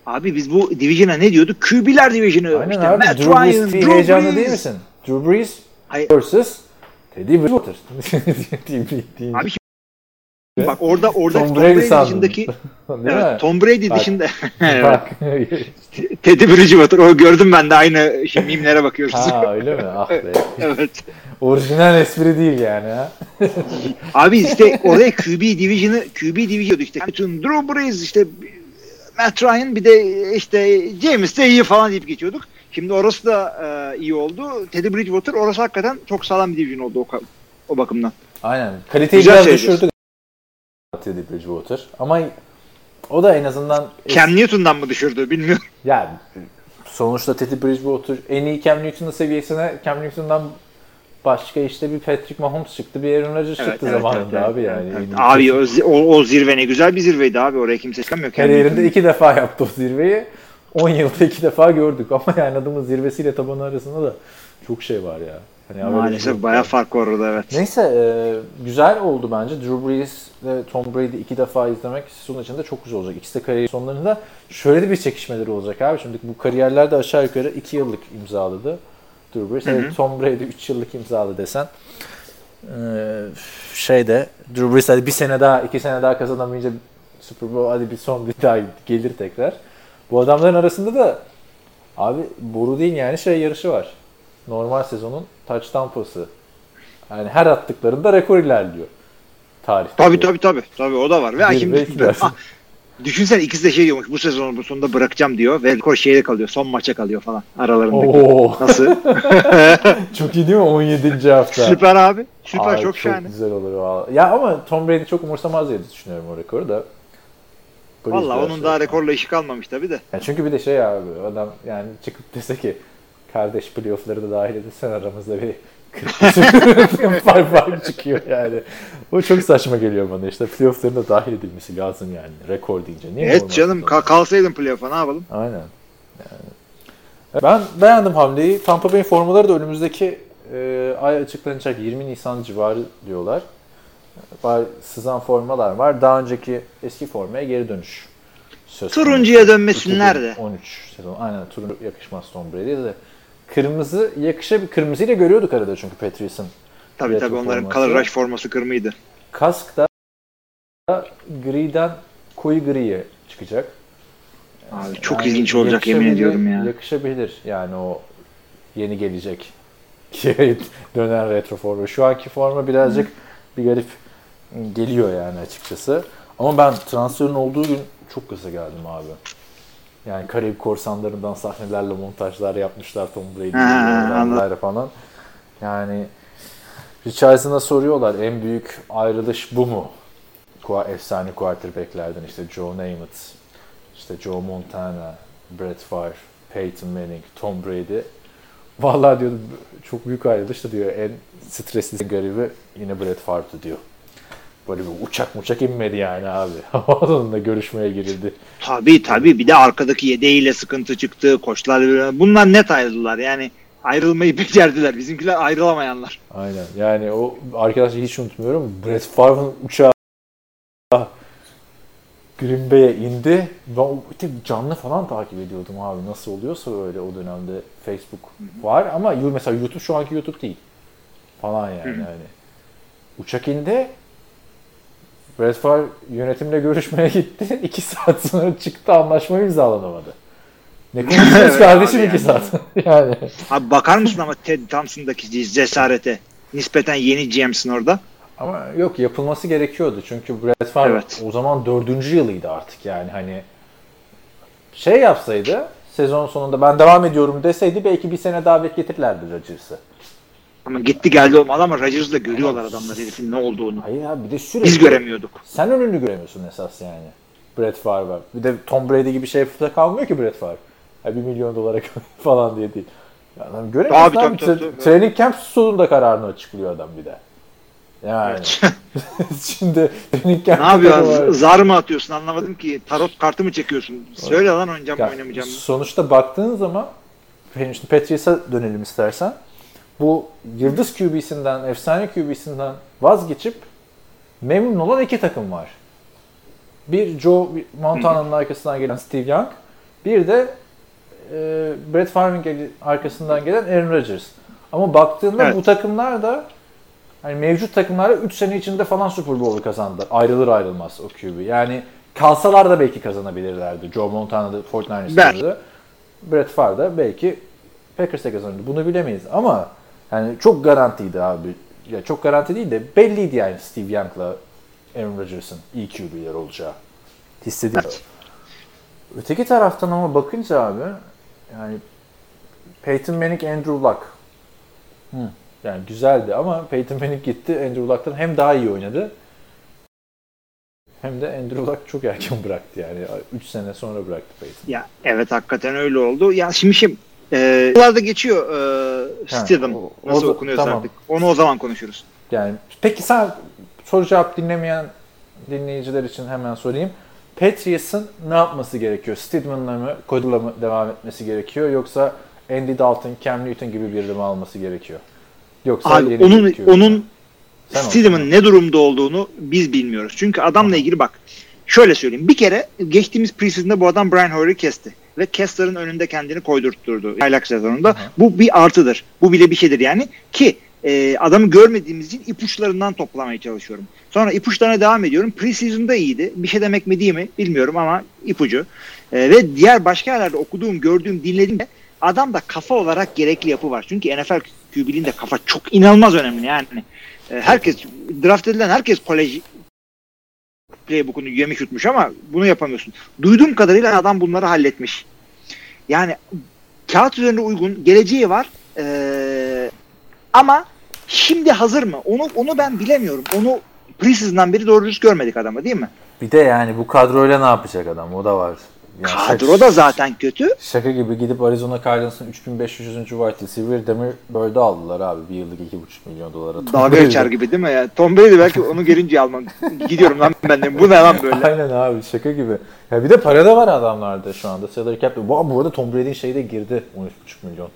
Abi biz bu division'a ne diyorduk? QB'ler division'ı. Aynen işte abi. Matt Drew Brees Ryan, Drew heyecanlı Brees. değil misin? Drew Brees Hayır. vs. Teddy Bridgewater. Abi Bak orada orada Tom Tom, Brady Brady, dışındaki evet, Tom Brady Bak. dışında Evet, Bak. Teddy Bridgewater o gördüm ben de aynı şey, mimlere bakıyoruz. ha öyle mi? Ah be. evet. Orijinal espri değil yani ha. Abi işte oraya QB Division'ı QB Division'ı işte bütün Drew Brees işte Matt Ryan bir de işte James de iyi falan deyip geçiyorduk. Şimdi orası da e, iyi oldu. Teddy Bridgewater orası hakikaten çok sağlam bir division oldu o, o bakımdan. Aynen. Kaliteyi Güzel biraz söylüyorsun. düşürdü Teddy Bridgewater. Ama o da en azından Cam Newton'dan mı düşürdü bilmiyorum. yani sonuçta Teddy Bridgewater en iyi Cam Newton'un seviyesine Cam Newton'dan başka işte bir Patrick Mahomes çıktı, bir Aaron Rodgers çıktı zamanında abi yani. evet. Abi o, o, zirve ne güzel bir zirveydi abi. Oraya kimse çıkamıyor. Kariyerinde iki defa yaptı o zirveyi. 10 yılda iki defa gördük ama yani adamın zirvesiyle tabanı arasında da çok şey var ya. Hani Maalesef yok. bayağı fark var orada evet. Neyse e, güzel oldu bence. Drew Brees ve Tom Brady iki defa izlemek sezon içinde çok güzel olacak. İkisi de kariyer sonlarında şöyle de bir çekişmeleri olacak abi. Şimdi bu kariyerlerde aşağı yukarı 2 yıllık imzaladı. Drew Brees. Evet, Tom Brady 3 yıllık imzaladı desen. E, şeyde Drew Brees hadi bir sene daha, iki sene daha kazanamayınca Super Bowl hadi bir son bir daha gelir tekrar. Bu adamların arasında da abi boru değil yani şey yarışı var. Normal sezonun touchdown pası. Yani her attıklarında rekor ilerliyor. Tarihte. Tabii tabii tabii. Tabii o da var. Ve Bir hakim düşünsene ikisi de şey diyormuş bu sezonun bu sonunda bırakacağım diyor ve rekor şeyde kalıyor. Son maça kalıyor falan aralarındaki. Oo, Nasıl? çok iyi değil mi 17. hafta? Süper abi. Süper Abi çok şahane. güzel olur valla. Ya ama Tom Brady çok umursamaz diye düşünüyorum o rekoru da. Valla onun şey- daha rekorla işi kalmamış tabii de. Ya çünkü bir de şey abi adam yani çıkıp dese ki kardeş playoff'ları da dahil edilsen aramızda bir 40 fark fark çıkıyor yani. O çok saçma geliyor bana işte playoff'ların da dahil edilmesi lazım yani rekor deyince. Niye Evet canım ka- kalsaydın playoff'a ne yapalım? Aynen. Yani. Ben beğendim hamleyi. Tampa Bay formaları da önümüzdeki e, ay açıklanacak 20 Nisan civarı diyorlar. Var, sızan formalar var. Daha önceki eski formaya geri dönüş. Söz. Turuncuya dönmesinler de. 13 sezon. Aynen turuncu yakışmaz Tom Brady'ye de. Kırmızı yakışa bir kırmızıyla görüyorduk arada çünkü Patrice'in. Tabii tabii onların forması. Color Rush forması kırmıydı. Kask da griden koyu griye çıkacak. Abi çok Yani ilginç olacak yemin ediyorum ya. Yakışabilir yani o yeni gelecek dönen retro forma. Şu anki forma birazcık bir garip geliyor yani açıkçası. Ama ben transferin olduğu gün çok gaza geldim abi. Yani Karayip korsanlarından sahnelerle montajlar yapmışlar Tom beraber falan. Yani Richardson'a soruyorlar en büyük ayrılış bu mu? Efsane quarterbacklerden işte Joe Namath, işte Joe Montana, Brett Favre, Peyton Manning, Tom Brady. Vallahi diyor çok büyük ayrılış da diyor en stresli garibi yine Brett Favre'dı diyor. Böyle bir uçak uçak inmedi yani abi. Havaalanında görüşmeye girildi. Tabii tabii bir de arkadaki yedeğiyle sıkıntı çıktı. Koçlar bunlar net ayrıldılar. Yani ayrılmayı becerdiler. Bizimkiler ayrılamayanlar. Aynen. Yani o arkadaşı hiç unutmuyorum. Brett Favre'ın uçağı Green Bay'e indi. Ben canlı falan takip ediyordum abi. Nasıl oluyorsa öyle o dönemde Facebook var ama mesela YouTube şu anki YouTube değil. Falan yani. yani. Uçak indi. Favre yönetimle görüşmeye gitti. İki saat sonra çıktı anlaşma imzalanamadı. Ne konuşuyoruz Evet kardeşim iki yani. saat? yani. Abi bakar mısın ama Ted Thompson'daki cesarete? Nispeten yeni GM'sin orada. Ama yok yapılması gerekiyordu çünkü Brett Favre Evet. o zaman dördüncü yılıydı artık yani hani şey yapsaydı sezon sonunda ben devam ediyorum deseydi belki bir sene daha bekletirlerdi Rodgers'ı. Ama gitti geldi olmadı ama Rodgers'ı da görüyorlar adamlar herifin ne olduğunu. Hayır ya bir de sürekli Biz göremiyorduk. sen önünü göremiyorsun esas yani. Brett Favre. Bir de Tom Brady gibi şey kalmıyor ki Brett Favre. Ya bir milyon dolara falan diye değil. Adam göremiyorsun Tabii, abi. tabii, tabii, Tra- tabii. Training camp sonunda kararını açıklıyor adam bir de. Yani. Şimdi training ne de var. yapıyorsun? Zar mı atıyorsun anlamadım ki. Tarot kartı mı çekiyorsun? Söyle lan oynayacağım mı Ya, oynamayacağım mı? sonuçta baktığın zaman Patriots'a dönelim istersen. Bu yıldız QB'sinden, efsane QB'sinden vazgeçip memnun olan iki takım var. Bir Joe Montana'nın arkasından gelen Steve Young, bir de e, Brett Favre'in gel- arkasından gelen Aaron Rodgers. Ama baktığında Evet. bu takımlar da hani mevcut takımlara 3 sene içinde falan Super Bowl'u kazandılar. Ayrılır ayrılmaz o QB. Yani kalsalar da belki kazanabilirlerdi. Joe Montana'da 49ers'da. Belki. Brett Favre da belki Packers'e kazanırdı. Bunu bilemeyiz ama yani çok garantiydi abi. Ya çok garanti değil de belliydi yani Steve Young'la Aaron Rodgers'ın iyi QB'ler olacağı. Hissediliyor. Evet. Öteki taraftan ama bakınca abi yani Peyton Manning, Andrew Luck. Hı. Yani güzeldi ama Peyton Manning gitti. Andrew Luck'tan hem daha iyi oynadı hem de Andrew Luck çok erken bıraktı yani. 3 sene sonra bıraktı Peyton. Ya evet hakikaten öyle oldu. Ya şimdi şey e, yıllarda geçiyor e, Ha, Stidham. o- o Nasıl da- okunuyorsa tamam. artık. Onu o zaman konuşuruz. Yani peki sen soru cevap dinlemeyen dinleyiciler için hemen sorayım. Patriots'ın ne yapması gerekiyor? Stidman'la mı, Cody'la mı devam etmesi gerekiyor yoksa Andy Dalton, Cam Newton gibi birini mi alması gerekiyor? Yoksa Abi yeni onun onun. Stidham'ın ne durumda olduğunu biz bilmiyoruz. Çünkü adamla ilgili bak şöyle söyleyeyim. Bir kere geçtiğimiz preseason'da bu adam Brian Hoyer'ı kesti. Ve Kessler'ın önünde kendini koydurtturdu aylak sezonunda. Bu bir artıdır. Bu bile bir şeydir yani. Ki e, adamı görmediğimiz için ipuçlarından toplamaya çalışıyorum. Sonra ipuçlarına devam ediyorum. Preseason'da iyiydi. Bir şey demek mi değil mi bilmiyorum ama ipucu. E, ve diğer başka yerlerde okuduğum, gördüğüm, dinlediğim de adamda kafa olarak gerekli yapı var. Çünkü NFL QB'liğinde kafa çok inanılmaz önemli yani. E, herkes draft edilen herkes kolej playbook'unu yemiş yutmuş ama bunu yapamıyorsun. Duyduğum kadarıyla adam bunları halletmiş. Yani kağıt üzerinde uygun, geleceği var. Ee, ama şimdi hazır mı? Onu onu ben bilemiyorum. Onu preseason'dan beri doğru düz görmedik adamı değil mi? Bir de yani bu kadroyla ne yapacak adam? O da var. Yani Kadro da zaten kötü. Şaka gibi gidip Arizona Cardinals'ın 3500. wide receiver Demir Bird'ü aldılar abi. Bir yıllık 2,5 milyon dolara. Tom Dalga Brady. geçer gibi değil mi ya? Tom Brady belki onu gelince almam. Gidiyorum lan ben de. Bu ne lan böyle? Aynen abi şaka gibi. Ya bir de para da var adamlarda şu anda. Salary cap. Bu, bu arada Tom Brady'nin şeyi de girdi 13,5 milyon.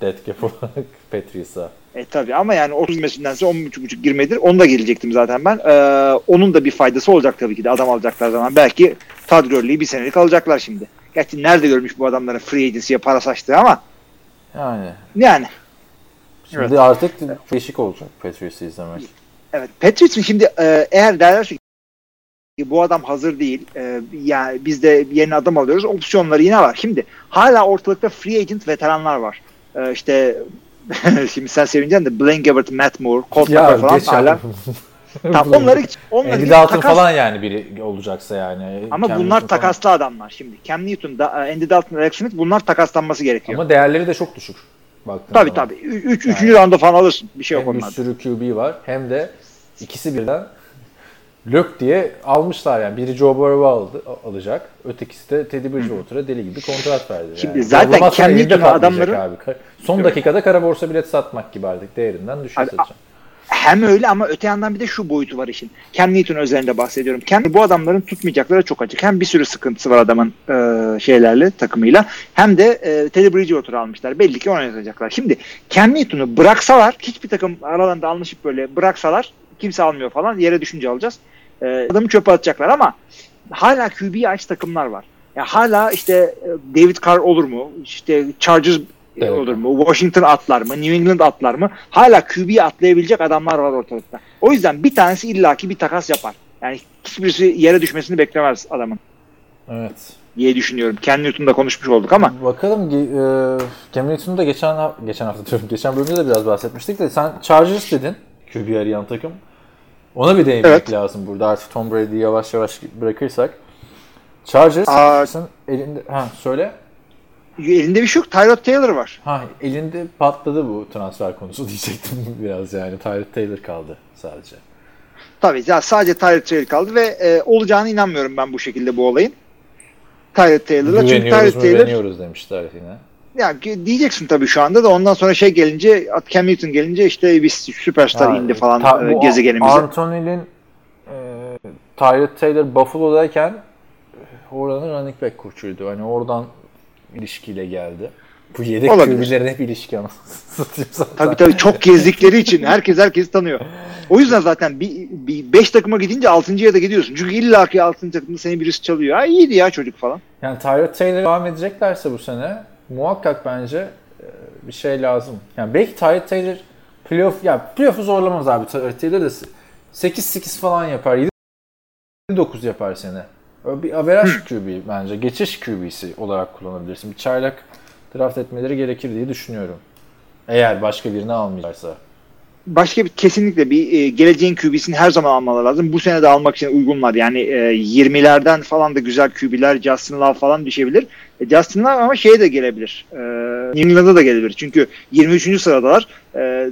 Dead cap olarak Patriots'a. E tabi ama yani 30 mesindense 10.5 girmedir. Onu da gelecektim zaten ben. Ee, onun da bir faydası olacak tabii ki de adam alacaklar zaman. Belki Todd bir senelik alacaklar şimdi. Gerçi nerede görmüş bu adamların free agency'ye para saçtığı ama Yani yani. şimdi Evet. artık değişik olacak Patriots'ı izlemek. Evet. Patriots'ın şimdi e, eğer derlerse ki bu adam hazır değil. E, yani biz de yeni adam alıyoruz. Opsiyonları yine var. Şimdi hala ortalıkta free agent veteranlar var. E, işte şimdi sen sevineceksin de Blaine Gabbert, Matt Moore, Colt Tucker falan hala. Tamam, onları onları Dalton takas- falan yani biri olacaksa yani. Ama Cam bunlar Newton falan. takaslı adamlar şimdi. Cam Newton, da, Andy Dalton, Alex Smith bunlar takaslanması gerekiyor. Ama değerleri de çok düşük. Baktığın tabii zaman. tabii. Üç, üçüncü rounda falan alırsın. Bir şey yok Hem bir onlarda. sürü QB var hem de ikisi birden lök diye almışlar yani. Biri Joe Burrow'u aldı, alacak. Ötekisi de Teddy Bridgewater'a deli gibi kontrat verdi. Şimdi yani. zaten elinde Newton'u kalmayacak adamların- Abi. Son dakikada kara borsa bilet satmak gibi artık değerinden düşüyor satacağım. Hem öyle ama öte yandan bir de şu boyutu var işin. Cam Newton özelinde bahsediyorum. Cam bu adamların tutmayacakları çok açık. Hem bir sürü sıkıntısı var adamın e, şeylerle takımıyla hem de e, Teddy Bridgewater almışlar. Belli ki oynatacaklar. Şimdi Cam Newton'u bıraksalar hiçbir takım aralarında anlaşıp böyle bıraksalar kimse almıyor falan yere düşünce alacağız. E, adamı çöpe atacaklar ama hala QB'yi aç takımlar var. Ya hala işte e, David Carr olur mu? İşte Chargers Evet. olur mu? Washington atlar mı? New England atlar mı? Hala QB'yi atlayabilecek adamlar var ortalıkta. O yüzden bir tanesi illaki bir takas yapar. Yani hiçbirisi yere düşmesini beklemez adamın Evet. diye düşünüyorum. Ken Newton'da konuşmuş olduk ama Bakalım e, Cam Newton'u da geçen ha- geçen hafta diyorum. Geçen bölümde de biraz bahsetmiştik de sen Chargers dedin. QB arayan takım. Ona bir değinmek Evet. lazım burada. Artık Tom Brady'yi yavaş yavaş bırakırsak. Chargers Aa. elinde ha söyle. Elinde bir şey yok. Tyrod Taylor var. Ha elinde patladı bu transfer konusu diyecektim biraz yani. Tyrod Taylor kaldı sadece. Tabii ya sadece Tyrod Taylor kaldı ve e, olacağına inanmıyorum ben bu şekilde bu olayın. Tyrod Taylor'la çünkü Tyrod Taylor güveniyoruz demişler yine. yani diyeceksin tabii şu anda da ondan sonra şey gelince Cam Newton gelince işte bir süperstar Ha, indi falan ta- e, gezegenimize. Anthony'nin e, Tyrod Taylor Buffalo'dayken e, oranın running back koçuydu. Hani oradan ilişkiyle geldi. Bu yedek. QB'lerin hep ilişki ama. Tabii tabii çok gezdikleri için herkes herkesi tanıyor. O yüzden zaten bir, bir beş takıma gidince altıncıya da gidiyorsun. Çünkü illaki altıncı takımda seni birisi çalıyor. Ha iyiydi ya çocuk falan. Yani Tyrod Taylor devam edeceklerse bu sene muhakkak bence e, bir şey lazım. Yani belki Tyrod Taylor playoff ya playoff'u zorlamaz abi tarihte de 8-8 falan yapar. 7-9 yapar seni. Bir average QB bence. Geçiş QB'si olarak kullanabilirsin. Bir çaylak draft etmeleri gerekir diye düşünüyorum. Eğer başka birini almayacaksa. Başka bir kesinlikle bir e, geleceğin QB'sini her zaman almaları lazım. Bu sene de almak için uygunlar. Yani e, 20'lerden falan da güzel QB'ler Justin Love falan düşebilir. E, Justin Love ama şeye de gelebilir. E, New England'a da gelebilir. Çünkü 23. sıradalar. E,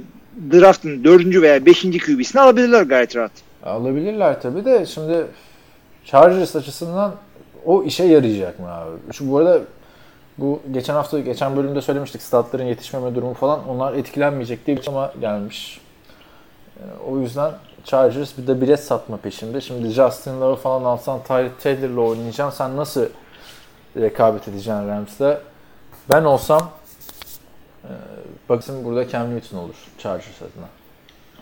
draft'ın 4. veya 5. QB'sini alabilirler gayet rahat. Alabilirler tabii de şimdi Chargers açısından o işe yarayacak mı abi? Şu bu arada bu geçen hafta geçen bölümde söylemiştik statların yetişmeme durumu falan onlar etkilenmeyecek diye bir ama gelmiş. Ee, o yüzden Chargers bir de bilet satma peşinde. Şimdi Justin Love falan alsan Tyler Taylor'la oynayacaksın. Sen nasıl rekabet edeceksin Rams'le? Ben olsam e, bakın burada Cam Newton olur Chargers adına.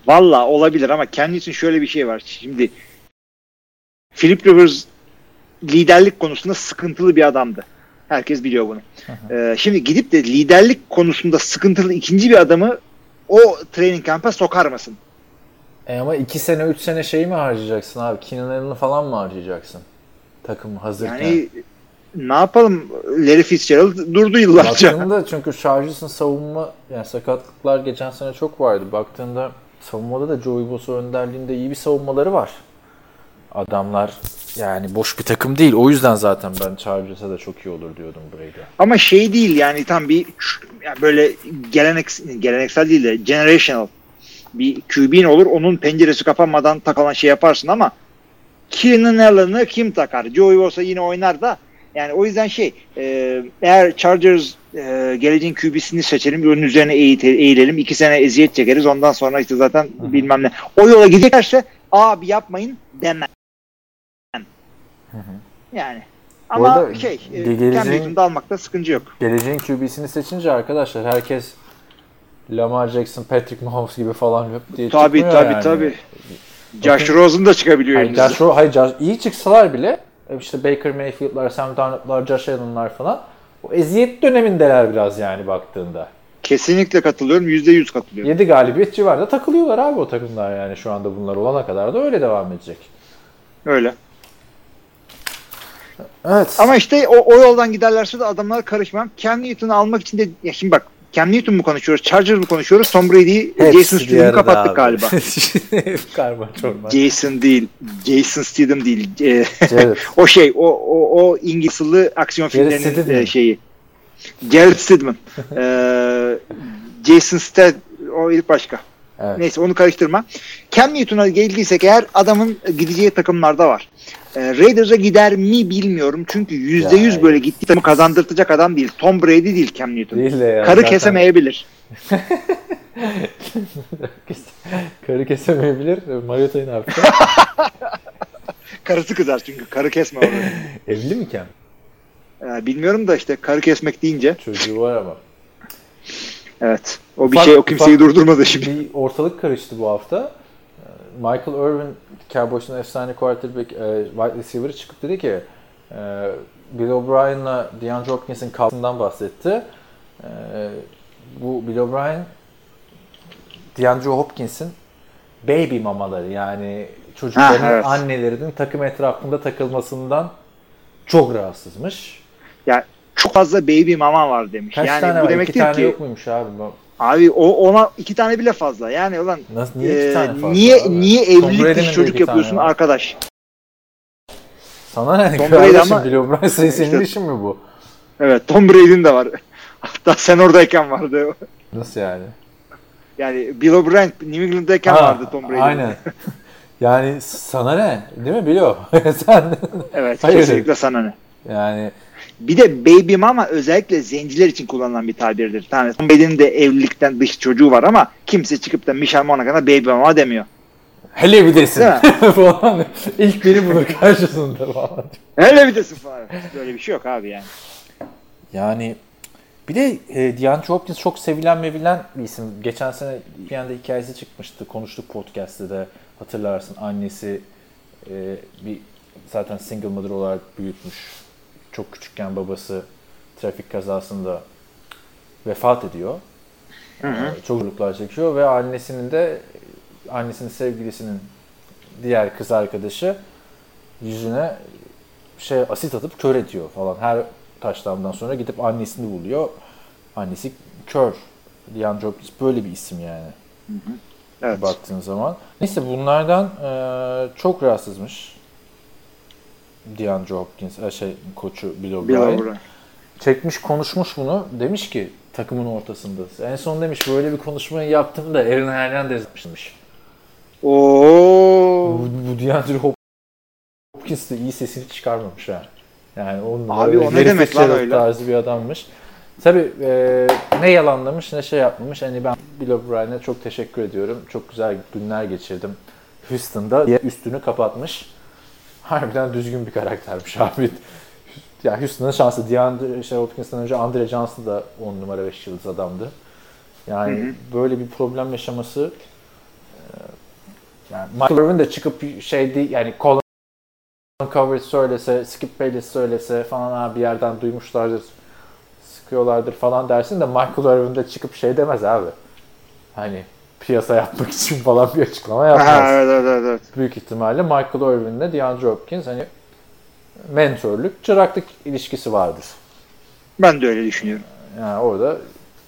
Valla olabilir ama kendi için şöyle bir şey var. Şimdi Philip Rivers liderlik konusunda sıkıntılı bir adamdı. Herkes biliyor bunu. Ee, şimdi gidip de liderlik konusunda sıkıntılı ikinci bir adamı o training kamp'a sokar mısın? E ama 2 sene 3 sene şey mi harcayacaksın abi? Keenan falan mı harcayacaksın? Takım hazırken. Yani ne yapalım? Larry Fitzgerald durdu yıllarca. Baktığında çünkü Chargers'ın savunma yani sakatlıklar geçen sene çok vardı. Baktığında savunmada da Joey Bosa önderliğinde iyi bir savunmaları var. Adamlar yani boş bir takım değil. O yüzden zaten ben Chargers'a da çok iyi olur diyordum Brady. Ama şey değil yani tam bir yani böyle gelenek, geleneksel değil de generational bir QB'in olur. Onun penceresi kapanmadan takılan şey yaparsın ama Keenan Allen'ı kim takar? Joey Bosa yine oynar da yani o yüzden şey e, eğer Chargers e, geleceğin QB'sini seçelim onun üzerine eğilelim. iki sene eziyet çekeriz. Ondan sonra işte zaten Hı-hı. bilmem ne. O yola gideceklerse abi yapmayın demem. Yani ama arada şey geleceğin, Cam almakta sıkıntı yok. Geleceğin QB'sini seçince arkadaşlar herkes Lamar Jackson, Patrick Mahomes gibi falan diye tabii, çıkmıyor tabii, yani. Tabii tabii Josh Rosen da çıkabiliyor. Hayır, Josh, hayır Josh, iyi çıksalar bile e, işte Baker Mayfield'lar, Sam Darnold'lar, Josh Allen'lar falan o eziyet dönemindeler biraz yani baktığında. Kesinlikle katılıyorum. Yüzde yüz katılıyorum. 7 galibiyet civarında takılıyorlar abi o takımlar yani şu anda bunlar olana kadar da öyle devam edecek. Öyle. Evet. Ama işte o, o yoldan giderlerse de adamlar karışmam. Cam Newton'u almak için de ya şimdi bak Cam Newton mu konuşuyoruz, Chargers mı konuşuyoruz, Tom Brady'yi Jason Stidham'ı kapattık abi. galiba. Karma çorba. Jason değil, Jason Statham değil. o şey, o, o, o İngilizli aksiyon filmlerinin e, şeyi. Jared Stidham. ee, Jason Statham, o ilk başka. Evet. Neyse onu karıştırma. Cam Newton'a geldiysek eğer adamın gideceği takımlarda var. E, Raiders'a gider mi bilmiyorum. Çünkü yüzde yüz böyle gitti takımı kazandırtacak adam değil. Tom Brady değil Cam Newton. Değil de ya, Karı zaten... kesemeyebilir. karı kesemeyebilir. Mariota'yı ne yapacak? Karısı kızar çünkü. Karı kesme onu. Evli mi Cam? Ee, bilmiyorum da işte karı kesmek deyince. Çocuğu var ama. Evet. O bir ufak, şey o kimseyi ufak, durdurmadı şimdi. Bir ortalık karıştı bu hafta. Michael Irvin Cowboys'un efsane quarterback e, wide receiver'ı çıkıp dedi ki e, Bill O'Brien'la DeAndre Hopkins'in kavgasından bahsetti. E, bu Bill O'Brien DeAndre Hopkins'in baby mamaları yani çocukların ha, evet. annelerinin takım etrafında takılmasından çok rahatsızmış. Ya çok fazla baby mama var demiş. Kaç yani tane bu var? demek İki tane ki, yok muymuş abi? Abi o ona iki tane bile fazla. Yani ulan Nasıl, niye iki tane fazla? Niye abi? niye evlilik dışı çocuk yapıyorsun var. arkadaş? Sana ne Tom kardeşim ama, Bill O'Brien senin işte, işin mi bu? Evet Tom Brady'nin de var. Hatta sen oradayken vardı. Nasıl yani? Yani Bill O'Brien New England'dayken ha, vardı Tom Brady. Aynen. yani sana ne? Değil mi Bill sen Evet Hayır. kesinlikle sana ne? Yani bir de baby mama özellikle zenciler için kullanılan bir tabirdir. Yani Tom Brady'nin de evlilikten dış çocuğu var ama kimse çıkıp da Michelle Monaghan'a baby mama demiyor. Hele bir desin falan. İlk biri bulur karşısında falan. Hele bir desin falan. Böyle bir şey yok abi yani. Yani bir de e, DeAndre Hopkins çok sevilen mevilen bir isim. Geçen sene bir anda hikayesi çıkmıştı. Konuştuk podcast'te de hatırlarsın. Annesi e, bir zaten single mother olarak büyütmüş çok küçükken babası trafik kazasında vefat ediyor. Hı hı. Ee, Çok zorluklar çekiyor ve annesinin de annesinin sevgilisinin diğer kız arkadaşı yüzüne şey asit atıp kör ediyor falan. Her taşlamdan sonra gidip annesini buluyor. Annesi kör. DeAndre Hopkins böyle bir isim yani Evet. baktığın zaman. Neyse bunlardan e, çok rahatsızmış. DeAndre Hopkins, e, şey koçu Bill O'Brien. Çekmiş konuşmuş bunu. Demiş ki takımın ortasında. En son demiş böyle bir konuşmayı yaptığımda Aaron Hernandez yapmışmış. Oo. Bu, bu DeAndre Hopkins de iyi sesini çıkarmamış ha. Yani onun Abi o ne demek lan öyle? tarzı bir adammış. Tabii e, ne yalanlamış ne şey yapmamış. Hani ben Bill O'Brien'e çok teşekkür ediyorum. Çok güzel günler geçirdim. Houston'da diye üstünü kapatmış. Harbiden düzgün bir karaktermiş abi. Ya Houston'ın şansı. DeAndre şey, Hopkins'ten önce Andre Johnson da 10 numara 5 yıldız adamdı. Yani Hı hı. böyle bir problem yaşaması e, yani Michael Irvin de çıkıp şey değil yani Colin Coward söylese, Skip Bayless söylese falan abi bir yerden duymuşlardır, sıkıyorlardır falan dersin de Michael Irvin de çıkıp şey demez abi. Hani piyasa yapmak için falan bir açıklama yapmaz. Ha, evet, evet, evet. Büyük ihtimalle Michael Irvin'le DeAndre Hopkins hani mentörlük, çıraklık ilişkisi vardır. Ben de öyle düşünüyorum. Yani orada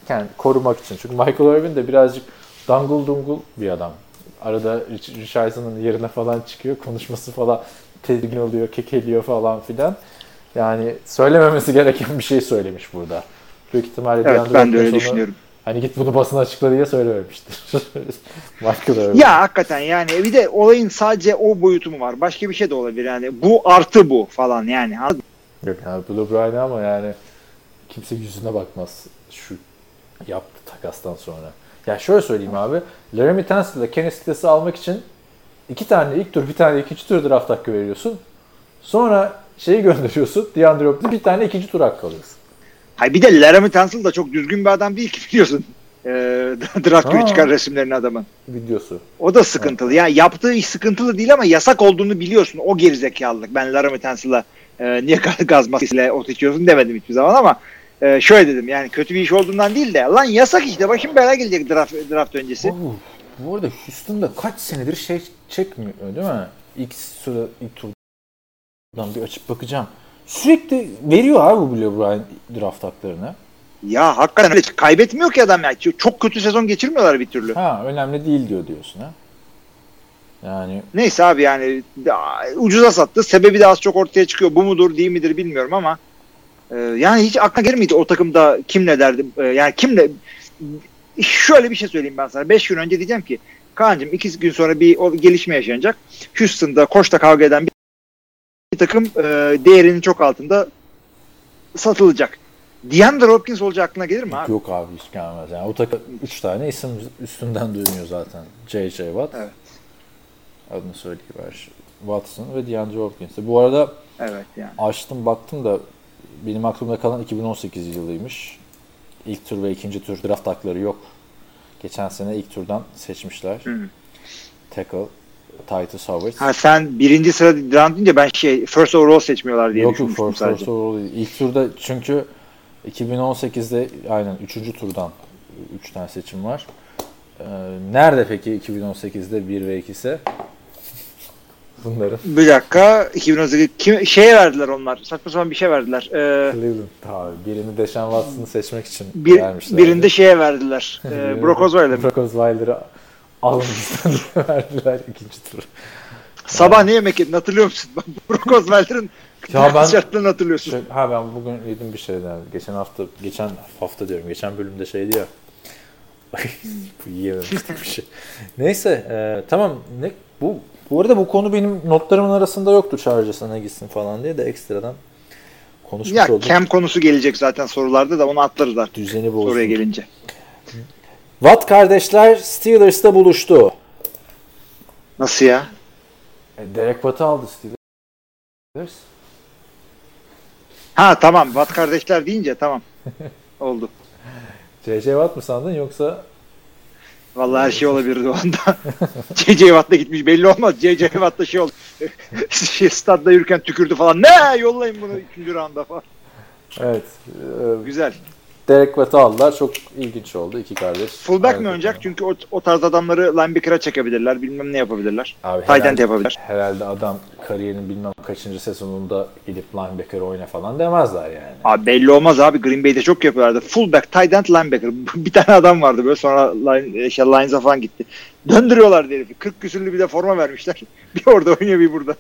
kendi korumak için. Çünkü Michael Irvin de birazcık dangul dungul bir adam. Arada Rich- Richardson'ın yerine falan çıkıyor. Konuşması falan tedirgin oluyor, kekeliyor falan filan. Yani söylememesi gereken bir şey söylemiş burada. Büyük ihtimalle Evet ben de öyle düşünüyorum. Hani git bunu basına açıkla diye söylememiştir. Michael. Ya hakikaten yani bir de olayın sadece o boyutu mu var? Başka bir şey de olabilir yani. Bu artı bu falan yani. Yok yani Bill O'Brien ama yani kimse yüzüne bakmaz şu yaptı takastan sonra. Ya şöyle söyleyeyim abi. Laramie Tunsil'la Kenny Stiles'ı almak için iki tane ilk tur bir tane ikinci tur draft hakkı veriyorsun. Sonra şeyi gönderiyorsun. DeAndre Hopkins bir tane ikinci tur hakkı alıyorsun. Hayır bir de Laramie Tunsil da çok düzgün bir adam değil ki biliyorsun. Ee, draft Ha. çıkan resimlerini adamın. Videosu. O da sıkıntılı. Yani yaptığı iş sıkıntılı değil ama yasak olduğunu biliyorsun. O gerizekalılık. Ben Laramie Tunsil'a e, niye gaz- gaz maskesiyle ot içiyorsun demedim hiçbir zaman ama e, şöyle dedim yani kötü bir iş olduğundan değil de lan yasak işte başım bela gelecek draft, draft öncesi. Oo, bu arada Houston'da kaç senedir şey çekmiyor değil mi? İlk sıra ilk turdan bir açıp bakacağım. Sürekli veriyor abi bu Bill O'Brien draft haklarını. Ya hakikaten öyle kaybetmiyor ki adam ya. Çok kötü sezon geçirmiyorlar bir türlü. Ha önemli değil diyor diyorsun ha. Yani Neyse abi yani ya, ucuza sattı. Sebebi de az çok ortaya çıkıyor. Bu mudur değil midir bilmiyorum ama e, yani hiç aklına gelir miydi o takımda kim ne derdi? E, yani kimle şöyle bir şey söyleyeyim ben sana. 5 gün önce diyeceğim ki Kaan'cığım 2 gün sonra bir o, gelişme yaşanacak. Houston'da koçta kavga eden bir, bir takım e, değerinin çok altında satılacak. DeAndre Hopkins olacağı aklına gelir mi abi? yok abi hiç gelmez. Yani o takım 3 tane isim üstünden dönüyor zaten. J.J. Watt. Evet. Adını söyleyiver. Watson ve DeAndre Hopkins. Bu arada Evet yani. açtım baktım da benim aklımda kalan 2018 yılıymış. İlk tur ve ikinci tur draft hakları yok. Geçen sene ilk turdan seçmişler. Hı. Tackle, Titus Howard. Ha sen birinci sıra draft deyince ben şey first overall seçmiyorlar diye Yok düşünmüştüm first, sadece. first overall değil. İlk turda çünkü 2018'de aynen 3. turdan 3 tane seçim var. Ee, nerede peki 2018'de 1 ve 2 ise? Bunların. Bir dakika 2018 kim, şeye verdiler onlar. Saçma sapan bir şey verdiler. Ee, Cleveland. Tabii birini Deshaun Watson'ı seçmek için bir, vermişler. birinde şeye verdiler. Ee, Brock Osweiler. Brock Osweiler'ı diye verdiler ikinci tur. Sabah ne yemek yedin hatırlıyor musun? Brock Osweiler'ın Ya ben- şartlarını hatırlıyorsun. Şey, ha ben bugün yedim bir şeyden. Geçen hafta, geçen hafta diyorum. Geçen bölümde şeydi ya. yiyememiştik bir şey. Neyse, e, tamam. Ne bu bu arada bu konu benim notlarımın arasında yoktu Chargers'a ne gitsin falan diye de ekstradan konuşmuş Ya olduk. Cam konusu gelecek zaten sorularda da onu atlarız artık Düzeni bozdu. soruya gelince. Watt kardeşler Steelers'ta buluştu. Nasıl ya? E, Derek Watt'ı aldı Steelers. Ha tamam Watt kardeşler deyince tamam. Oldu. J.J. Watt mı sandın yoksa Vallahi her şey olabilirdi o anda. J.J. Watt da gitmiş belli olmaz. J.J. Watt da şey oldu. şey, stadda yürürken tükürdü falan. Ne yollayın bunu 3. rounda falan. evet e, Güzel. Derek Watt'ı aldılar. Çok ilginç oldu. iki kardeş. Fullback mi oynayacak? Çünkü o, o tarz adamları linebacker'a çekebilirler. Bilmem ne yapabilirler. Abi Tight end yapabilirler. Herhalde adam kariyerinin bilmem kaçıncı sezonunda gidip linebacker oyna falan demezler yani. Abi belli olmaz abi. Green Bay'de çok yapıyorlardı. Fullback, tight end, linebacker. Bir tane adam vardı böyle sonra line, şey, Lions'a falan gitti. Döndürüyorlardı herifi. 40 küsürlü bir de forma vermişler. bir orada oynuyor bir burada.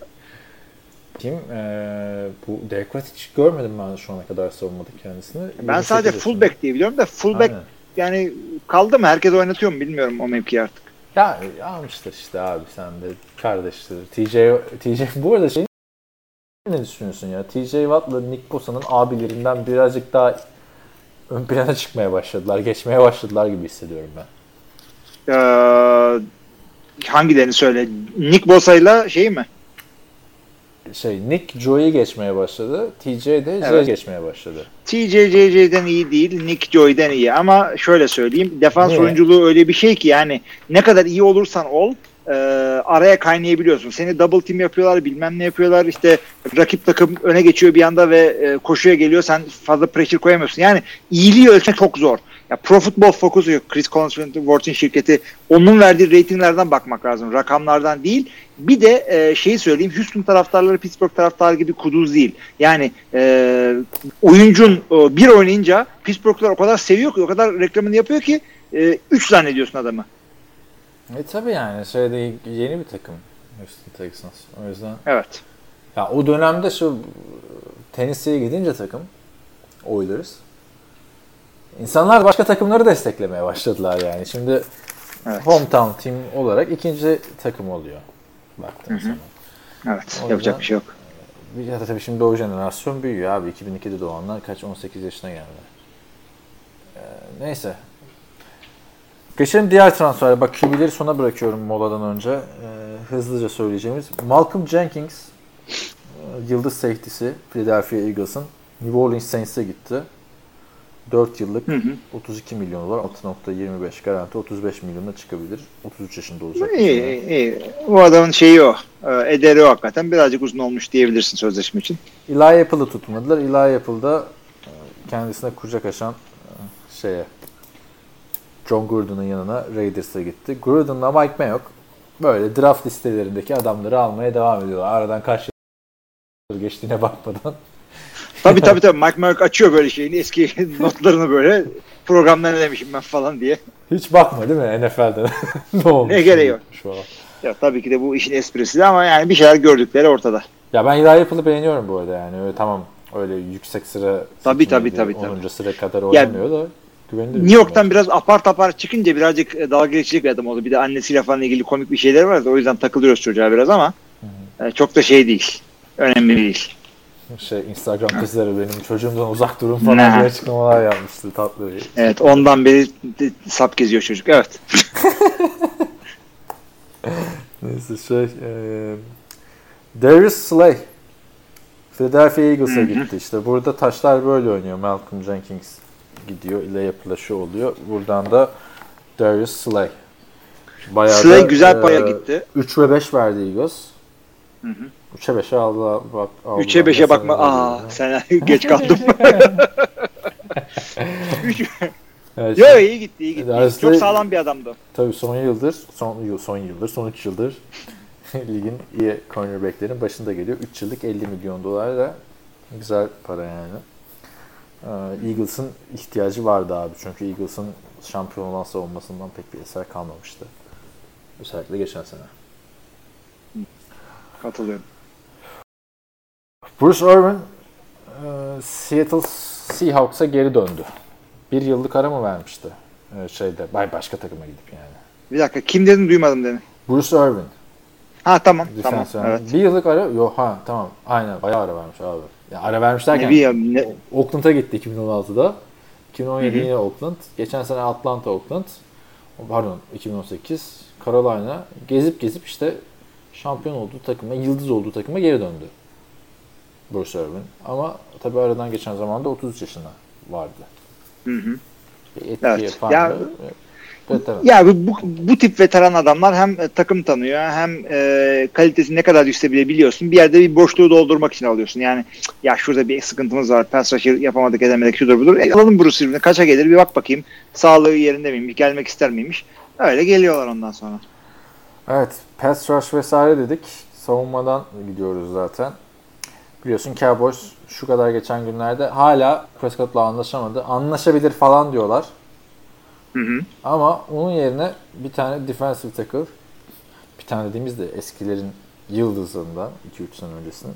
Kim? Ee, bu Derek hiç görmedim ben şu ana kadar savunmadık kendisini. Ben 28 sadece fullback diye biliyorum da fullback Aynen. yani kaldı mı? Herkes oynatıyor mu bilmiyorum o mevkiyi artık. Ya almıştır işte abi sen de kardeştir. TJ, TJ bu arada şey ne düşünüyorsun ya? TJ Watt'la Nick Bosa'nın abilerinden birazcık daha ön plana çıkmaya başladılar. Geçmeye başladılar gibi hissediyorum ben. Ee, hangilerini söyle? Nick Bosa'yla şey mi? Şey Nick Joey'i geçmeye başladı. TJ de Jay Evet. geçmeye başladı. TJJJ'den iyi değil, Nick Joy'den iyi ama şöyle söyleyeyim defans Niye? oyunculuğu öyle bir şey ki yani ne kadar iyi olursan ol e, araya kaynayabiliyorsun. Seni double team yapıyorlar, bilmem ne yapıyorlar. İşte rakip takım öne geçiyor bir anda ve e, koşuya geliyor. Sen fazla pressure koyamıyorsun. Yani iyiliği ölçmek çok zor. Ya Pro Football Focus yok. Chris Collinsworth'un şirketi. Onun verdiği ratinglerden bakmak lazım. Rakamlardan değil. Bir de e, şeyi söyleyeyim. Houston taraftarları Pittsburgh taraftarı gibi kuduz değil. Yani e, oyuncun e, bir oynayınca Pittsburgh'lar o kadar seviyor ki o kadar reklamını yapıyor ki 3 zannediyorsun adamı. E tabi yani şeyde yeni bir takım Houston Texans. O yüzden Evet. ya o dönemde şu Tennessee'ye gidince takım Oilers insanlar başka takımları desteklemeye başladılar yani. Şimdi Evet. hometown team olarak ikinci takım oluyor baktığın zaman. Evet. O yapacak bir şey yok. Bir ya tabii şimdi o jenerasyon büyüyor abi. 2002'de doğanlar kaç 18 yaşına geldi. Ee, neyse. Geçelim diğer transfere. Bak QB'leri sona bırakıyorum moladan önce. Ee, hızlıca söyleyeceğimiz. Malcolm Jenkins e, yıldız safety'si Philadelphia Eagles'ın New Orleans Saints'e gitti. 4 yıllık Hı hı. 32 milyon dolar 6.25 garanti 35 milyona çıkabilir. 33 yaşında olacak. İyi, sene. iyi, iyi. Bu adamın şeyi o. E, Ederi o hakikaten. Birazcık uzun olmuş diyebilirsin sözleşme için. Eli Apple'ı tutmadılar. Eli Apple'da e, kendisine kucak açan e, şeye John Gruden'ın yanına Raiders'a gitti. Gruden'la Mike Mayock böyle draft listelerindeki adamları almaya devam ediyorlar. Aradan kaç yıl geçtiğine bakmadan. Tabii tabii tabii. Mike Mayock açıyor böyle şeyini. Eski notlarını böyle programda ne demişim ben falan diye. Hiç bakma değil mi NFL'de? ne olmuş? Ne gereği an. Ya tabii ki de bu işin esprisi de ama yani bir şeyler gördükleri ortada. Ya ben Eli Apple'ı beğeniyorum bu arada yani. Öyle tamam öyle yüksek sıra Tabii, tabii, tabii, 10. sıra kadar oynamıyor da güvenilir. New York'tan biraz apar tapar çıkınca birazcık e, dalga geçecek bir adam oldu. Bir de annesiyle falan ilgili komik bir şeyler var da o yüzden takılıyoruz çocuğa biraz ama e, çok da şey değil. Önemli değil. Şey Instagram kızları benim çocuğumdan uzak durun falan diye açıklamalar yapmıştı tatlı bir. Evet ondan beri sap geziyor çocuk. Evet. Neyse şey e, Darius Slay Philadelphia Eagles'a gitti işte. Burada taşlar böyle oynuyor. Malcolm Jenkins gidiyor. ile yapılaşı oluyor. Buradan da Darius Slay. Bayağı Slay da, güzel e, paya gitti. 3 ve 5 verdi Eagles. Hı hı. 3'e 5'e aldı. Bak, aldılar. 3'e 5'e bakma. Aa sen geç kaldım. Üç- Evet, Yo iyi gitti iyi gitti. Darius Çok sağlam bir adamdı. Tabii son yıldır, son yıl, son yıldır, son 3 yıldır ligin iyi cornerbacklerin başında geliyor. 3 yıllık 50 milyon dolar da güzel para yani. Ee, Eagles'ın ihtiyacı vardı abi. Çünkü Eagles'ın şampiyon olan savunmasından pek bir eser kalmamıştı. Özellikle geçen sene. Katılıyorum. Bruce Irvin e, Seattle Seahawks'a geri döndü. Bir yıllık ara mı vermişti? E, şeyde, bay başka takıma gidip yani. Bir dakika kim dedin duymadım dedin. Bruce Irvin. Ha tamam tamam. Yani. Evet. Bir yıllık ara yok ha tamam aynen bayağı ara vermiş abi. Ya ara vermiş Ne derken ya, ne, Oakland'a gitti 2016'da. 2017 Hı hı. yine Oakland. Geçen sene Atlanta Oakland. Pardon 2018 Carolina. Gezip gezip işte şampiyon olduğu takıma, yıldız olduğu takıma geri döndü. Bruce Irvin. Ama tabii aradan geçen zamanda 33 yaşında vardı. Hı hı. Bir etki Evet. yapan Ya- da- Veteran. Ya bu, bu, tip veteran adamlar hem e, takım tanıyor hem e, kalitesi ne kadar yükselir biliyorsun. Bir yerde bir boşluğu doldurmak için alıyorsun. Yani ya şurada bir sıkıntımız var. Pass rusher yapamadık edemedik şudur budur. E, alalım Bruce Irvin'i kaça gelir bir bak bakayım. Sağlığı yerinde miymiş gelmek ister miymiş. Öyle geliyorlar ondan sonra. Evet, pass rush vesaire dedik. Savunmadan gidiyoruz zaten. Biliyorsun Cowboys şu kadar geçen günlerde hala Prescott'la anlaşamadı. Anlaşabilir falan diyorlar. Hı hı. Ama onun yerine bir tane defensive tackle, bir tane dediğimiz de eskilerin yıldızından 2-3 sene öncesinin.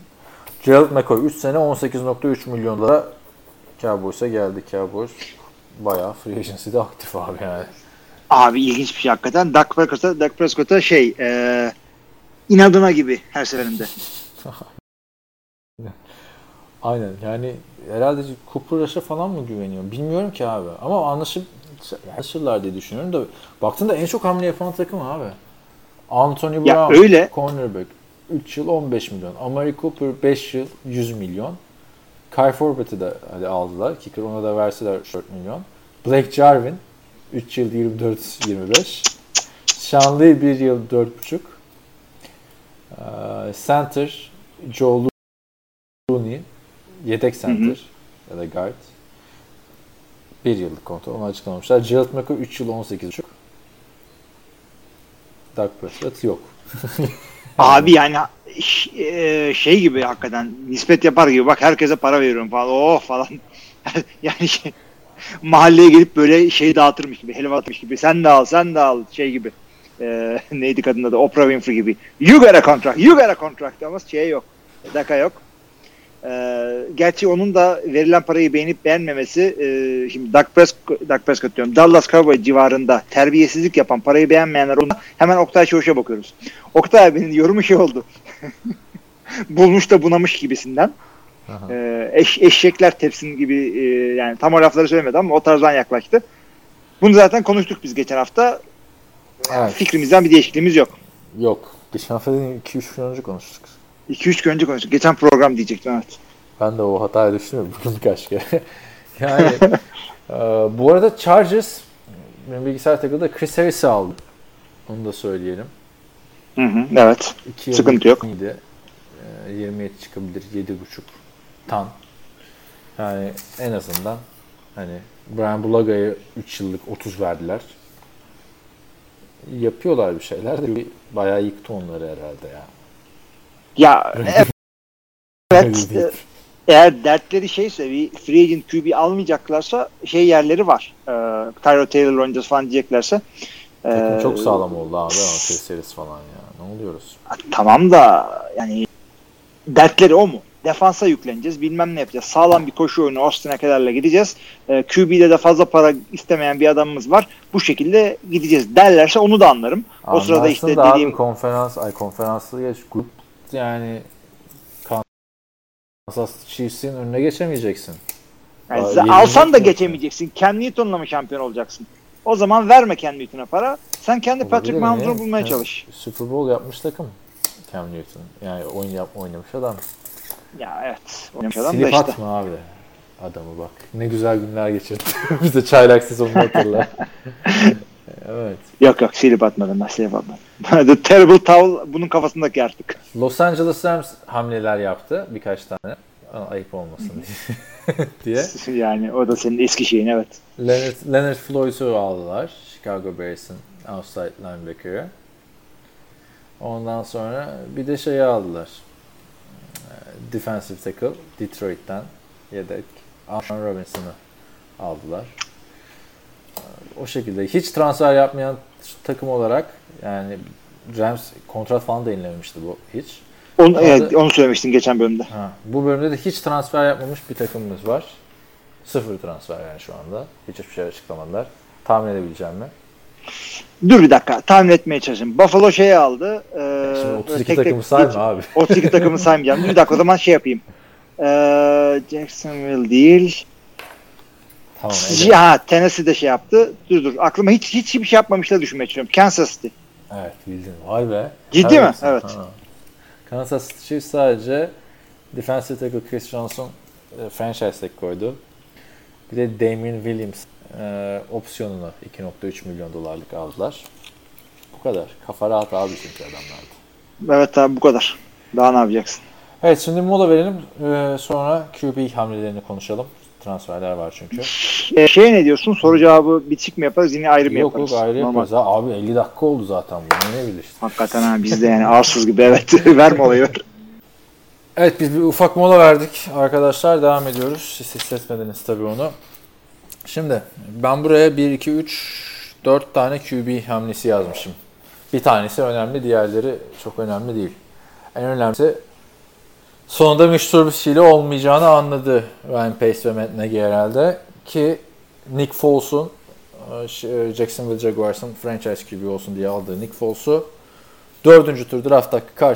Gerald McCoy 3 sene 18.3 milyon dolara Cowboys'a geldi. Cowboys bayağı free agency'de aktif abi yani. Abi ilginç bir şey hakikaten. Dak Prescott'a, Dak Prescott'a şey e, inadına gibi her seferinde. Aynen yani herhalde Cooper Rush'a falan mı güveniyor? Bilmiyorum ki abi. Ama anlaşıp anlaşırlar diye düşünüyorum da baktığında en çok hamle yapan takım abi. Anthony Brown, Ya öyle. cornerback 3 yıl 15 milyon. Amari Cooper 5 yıl 100 milyon. Kai Forbath'ı da hadi aldılar. Kicker ona da verseler 4 milyon. Blake Jarvin 3 yıl 24-25. Sean Lee 1 yıl 4,5. Ee, Center Joe Looney yedek center ya da guard. Bir yıllık kontrat. Onu açıklamamışlar. Gerald McCoy 3 yıl 18,5. Doug Prescott yok. Abi yani e, şey gibi hakikaten nispet yapar gibi bak herkese para veriyorum falan oh falan yani şey, mahalleye gelip böyle şey dağıtırmış gibi helva atmış gibi sen de al sen de al şey gibi E, neydi kadın adı Oprah Winfrey gibi you got a contract you got a contract ama şey yok daka yok E, gerçi onun da verilen parayı beğenip beğenmemesi e, şimdi Doug Prescott, Doug Prescott diyorum Dallas Cowboy civarında terbiyesizlik yapan parayı beğenmeyenler onda hemen Oktay Çavuş'a bakıyoruz Oktay abinin yorumu şey oldu. Bulmuş da bunamış gibisinden. Aha. Ee, eş, eşekler tepsin gibi e, yani tam o lafları söylemedi ama o tarzdan yaklaştı. Bunu zaten konuştuk biz geçen hafta. Evet. Fikrimizden bir değişikliğimiz yok. Yok. Geçen hafta 2-3 gün önce konuştuk. 2-3 gün önce konuştuk. Geçen program diyecektim evet. Ben de o hataya düştüm kaç kere. yani e, bu arada Chargers benim bilgisayar takıldı Chris Harris'i aldı. Onu da söyleyelim. Hı hı, evet. İki Sıkıntı yok. iyiydi. E, 27 çıkabilir. 7.5 tan. Yani en azından hani Brian Bulaga'ya 3 yıllık 30 verdiler. Yapıyorlar bir şeyler de bayağı yıktı onları herhalde ya. Ya evet. e, eğer dertleri şeyse bir free agent QB almayacaklarsa şey yerleri var. Ee, Tyro Taylor oynayacağız falan diyeceklerse. Takım ee, çok sağlam oldu abi Harris falan ya. Ne oluyoruz? Tamam da yani dertleri o mu? Defansa yükleneceğiz. Bilmem ne yapacağız. Sağlam bir koşu oyunu Austin Eckler'le gideceğiz. Ee, QB'de de fazla para istemeyen bir adamımız var. Bu şekilde gideceğiz derlerse onu da anlarım. O sırada işte Anlarsın da dediğim abi konferans, ay konferanslı geç grup yani Kansas Chiefs'in önüne geçemeyeceksin. yani Aa, alsan da geçemeyeceksin. Cam Newton'la mı şampiyon olacaksın? O zaman verme Cam Newton'a para. Sen kendi Patrick Olabilir Mahomes'u mi? bulmaya Yani çalış. Super Bowl yapmış takım Cam Newton. Yani oyun yap, oynamış adam. Ya evet. Oynamış adam da Silip işte. atma abi adamı bak. Ne güzel günler geçirdi. Bize çaylak sezonunu hatırla. evet. Yok yok silip atmadım ben silip atmadım. The Terrible Towel bunun kafasındaki artık. Los Angeles Rams hamleler yaptı birkaç tane. Ayıp olmasın diye. Yani o da senin eski şeyin evet. Leonard, Leonard Floyd'u aldılar. Chicago Bears'ın outside linebacker'ı. Ondan sonra bir de şeyi aldılar. Ee, Defensive tackle Detroit'ten yedek Allen Robinson'ı aldılar. O şekilde hiç transfer yapmayan takım olarak yani Rams kontrat falan da yenilememişti bu hiç. Onu, evet, onu söylemiştin geçen bölümde. Ha, bu bölümde de hiç transfer yapmamış bir takımımız var. Sıfır transfer yani şu anda. Hiç hiçbir şey açıklamadılar. Tahmin edebileceğim mi? Dur bir dakika tahmin etmeye çalışayım. Buffalo şeyi aldı. Ee, Şimdi 32 tek tek takımı sayma geç- abi. 32 takımı saymayacağım. Dur bir dakika o zaman şey yapayım. Ee, Jacksonville değil. Tamam. Evet. Ha Tennessee de şey yaptı. Dur dur aklıma hiç hiç bir şey yapmamışlar düşünmeye çalışıyorum. Kansas City. Evet bildin. Vay be. Ciddi mi? Evet. Ha. Kansas City Chiefs sadece defensive tackle Chris Johnson e, franchise tag koydu. Bir de Damien Williams e, opsiyonunu 2.3 milyon dolarlık aldılar. Bu kadar. Kafa rahat abi çünkü adamlarda. Evet abi bu kadar. Daha ne yapacaksın? Evet şimdi mola verelim. Ee, sonra QB hamlelerini konuşalım. Transferler var çünkü. E, şey ne diyorsun? Soru cevabı bitik mi yaparız yine ayrı mı Yok yaparız? yok ayrı Normal. yaparız. Ha, abi 50 dakika oldu zaten bu. Ne bilirsin. Hakikaten ha biz de yani arsız gibi evet verme olayı ver. Evet biz bir ufak mola verdik. Arkadaşlar devam ediyoruz. Siz hissetmediniz tabii onu. Şimdi ben buraya 1, 2, 3, 4 tane QB hamlesi yazmışım. Bir tanesi önemli, diğerleri çok önemli değil. En önemlisi sonunda Mitch Trubisky ile olmayacağını anladı Ryan Pace ve Matt Nagy herhalde. Ki Nick Foles'un e, ş- e, Jacksonville Jaguars'ın franchise QB olsun diye aldığı Nick Foles'u dördüncü tur draft hakkı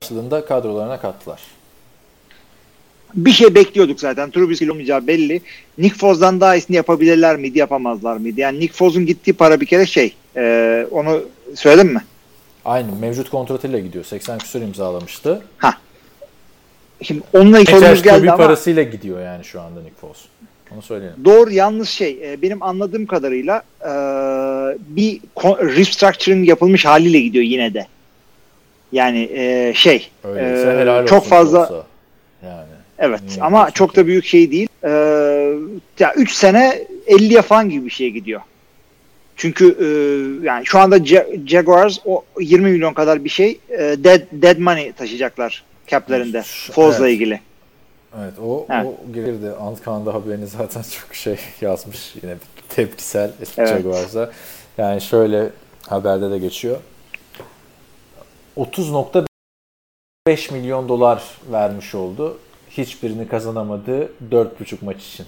karşılığında kadrolarına kattılar. Bir şey bekliyorduk zaten. Trubisky olmayacağı belli. Nick Foz'dan daha iyisini yapabilirler miydi, yapamazlar mıydı? Yani Nick Foz'un gittiği para bir kere şey. e, onu söyledim mi? Aynı mevcut kontratıyla gidiyor. 80 küsur imzalamıştı. Şimdi onunla sorumuz geldi QB ama parasıyla gidiyor yani şu anda Nick Foles. Onu söyleyelim. doğru yanlış şey. E, benim anladığım kadarıyla e, bir restructuring yapılmış haliyle gidiyor yine de. Yani e, şey. Öyleyse e, helal olsun. çok fazla. Yani. Evet Niye ama yapıyorsun çok da büyük şey değil. Ee, ya 3 sene 50'ye falan gibi bir şeye gidiyor. Çünkü e, yani şu anda Ja- Jaguars o 20 milyon kadar bir şey e, dead, dead money taşıyacaklar cap'lerinde. Foz'la evet. ilgili. Evet o, Evet. o girdi. Antkan'da haberini zaten çok şey yazmış. Yine tepkisel Evet. Jaguars'a. Yani şöyle haberde de geçiyor. 30.5 milyon dolar vermiş oldu. Hiçbirini kazanamadı 4,5 maç için.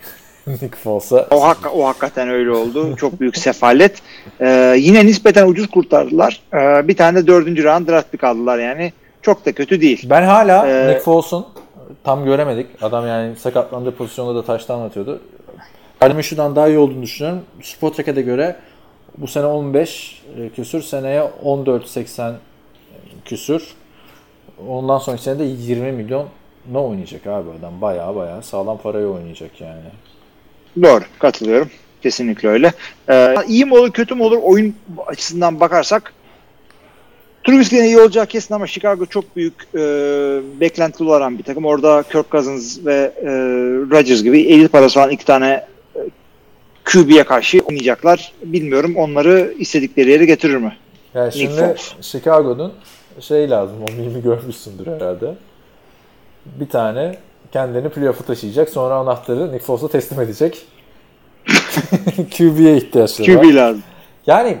Nick Foles'a. O, hak, o hakikaten öyle oldu. Çok büyük sefalet. Ee, yine nispeten ucuz kurtardılar. Ee, bir tane de dördüncü round draft pick aldılar yani. Çok da kötü değil. Ben hala Ee, Nick Foles'un tam göremedik. Adam yani sakatlandığı pozisyonda da taştan atıyordu. Gardner Minshew'dan daha iyi olduğunu düşünüyorum. Spotrack'e göre bu sene 15 e, küsür, seneye 14.80 küsür. Ondan sonraki sene de 20 milyon ne oynayacak abi adam? Baya baya sağlam parayı oynayacak yani. Doğru. Katılıyorum. Kesinlikle öyle. Ee, iyi mi olur kötü mü olur oyun açısından bakarsak Trubisky'nin iyi olacağı kesin ama Chicago çok büyük e, beklentili olan bir takım. Orada Kirk Cousins ve e, Rodgers gibi elit parası olan iki tane e, QB'ye karşı oynayacaklar. Bilmiyorum onları istedikleri yere getirir mi? Yani Nick şimdi Foles. Chicago'nun şey lazım, o mimi görmüşsündür herhalde. Bir tane kendini playoff'a taşıyacak, sonra anahtarı Nick Foles'a teslim edecek. QB'ye ihtiyaçları var. QB lazım. Yani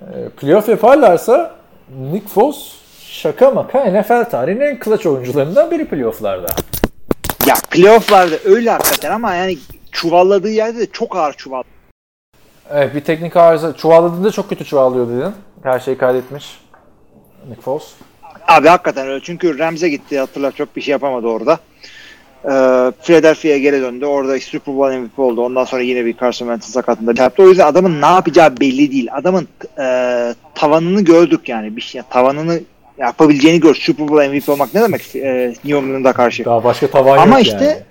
e, playoff yaparlarsa Nick Foles şaka maka NFL tarihinin en clutch oyuncularından biri playoff'larda. Ya playofflarda öyle hakikaten ama yani çuvalladığı yerde de çok ağır çuval. Evet bir teknik arıza. Çuvalladığında çok kötü çuvallıyor dedin. Her şeyi kaydetmiş. Nick Foles. Abi hakikaten öyle. Çünkü Rams'e gitti hatırlar çok bir şey yapamadı orada. Ee, Philadelphia'ya geri döndü. Orada Super Bowl MVP oldu. Ondan sonra yine bir Carson Wentz'in sakatında bir yaptı. O yüzden adamın ne yapacağı belli değil. Adamın e, tavanını gördük yani. Bir şey, tavanını yapabileceğini gör. Super Bowl MVP olmak ne demek e, New England'a karşı? Daha başka tavan Ama yok işte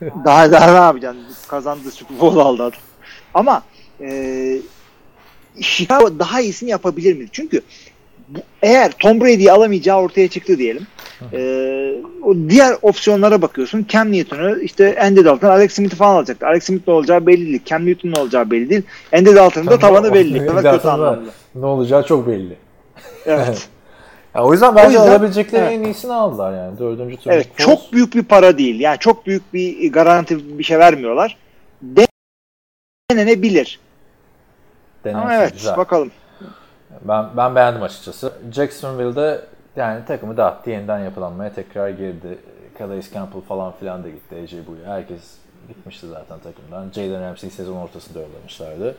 yani. daha daha ne yapacaksın? Kazandı Super Bowl aldı adam. Ama e, Chicago daha iyisini yapabilir mi? Çünkü bu, eğer Tom Brady'yi alamayacağı ortaya çıktı diyelim. E, o diğer opsiyonlara bakıyorsun. Cam Newton'u işte Andy Dalton, Alex Smith'i falan alacaktı. Alex Smith ne olacağı belli değil. Cam Newton'un ne olacağı belli değil. Andy Dalton'un da tavanı belli. Dalton'da. Ne olacağı çok belli. Evet. Ya o yüzden bence O yüzden- alabilecekleri evet. en iyisini aldılar yani. Dördüncü tur. Evet, Foles. çok büyük bir para değil. Yani çok büyük bir garanti bir şey vermiyorlar. Denenebilir. Denersin, Ama evet güzel. bakalım. Ben, ben beğendim açıkçası. Jacksonville'de yani takımı dağıttı. Yeniden yapılanmaya tekrar girdi. Calais Campbell falan filan da gitti. AJ Bouye. Herkes gitmişti zaten takımdan. Jalen Ramsey'i sezon ortasında yollamışlardı.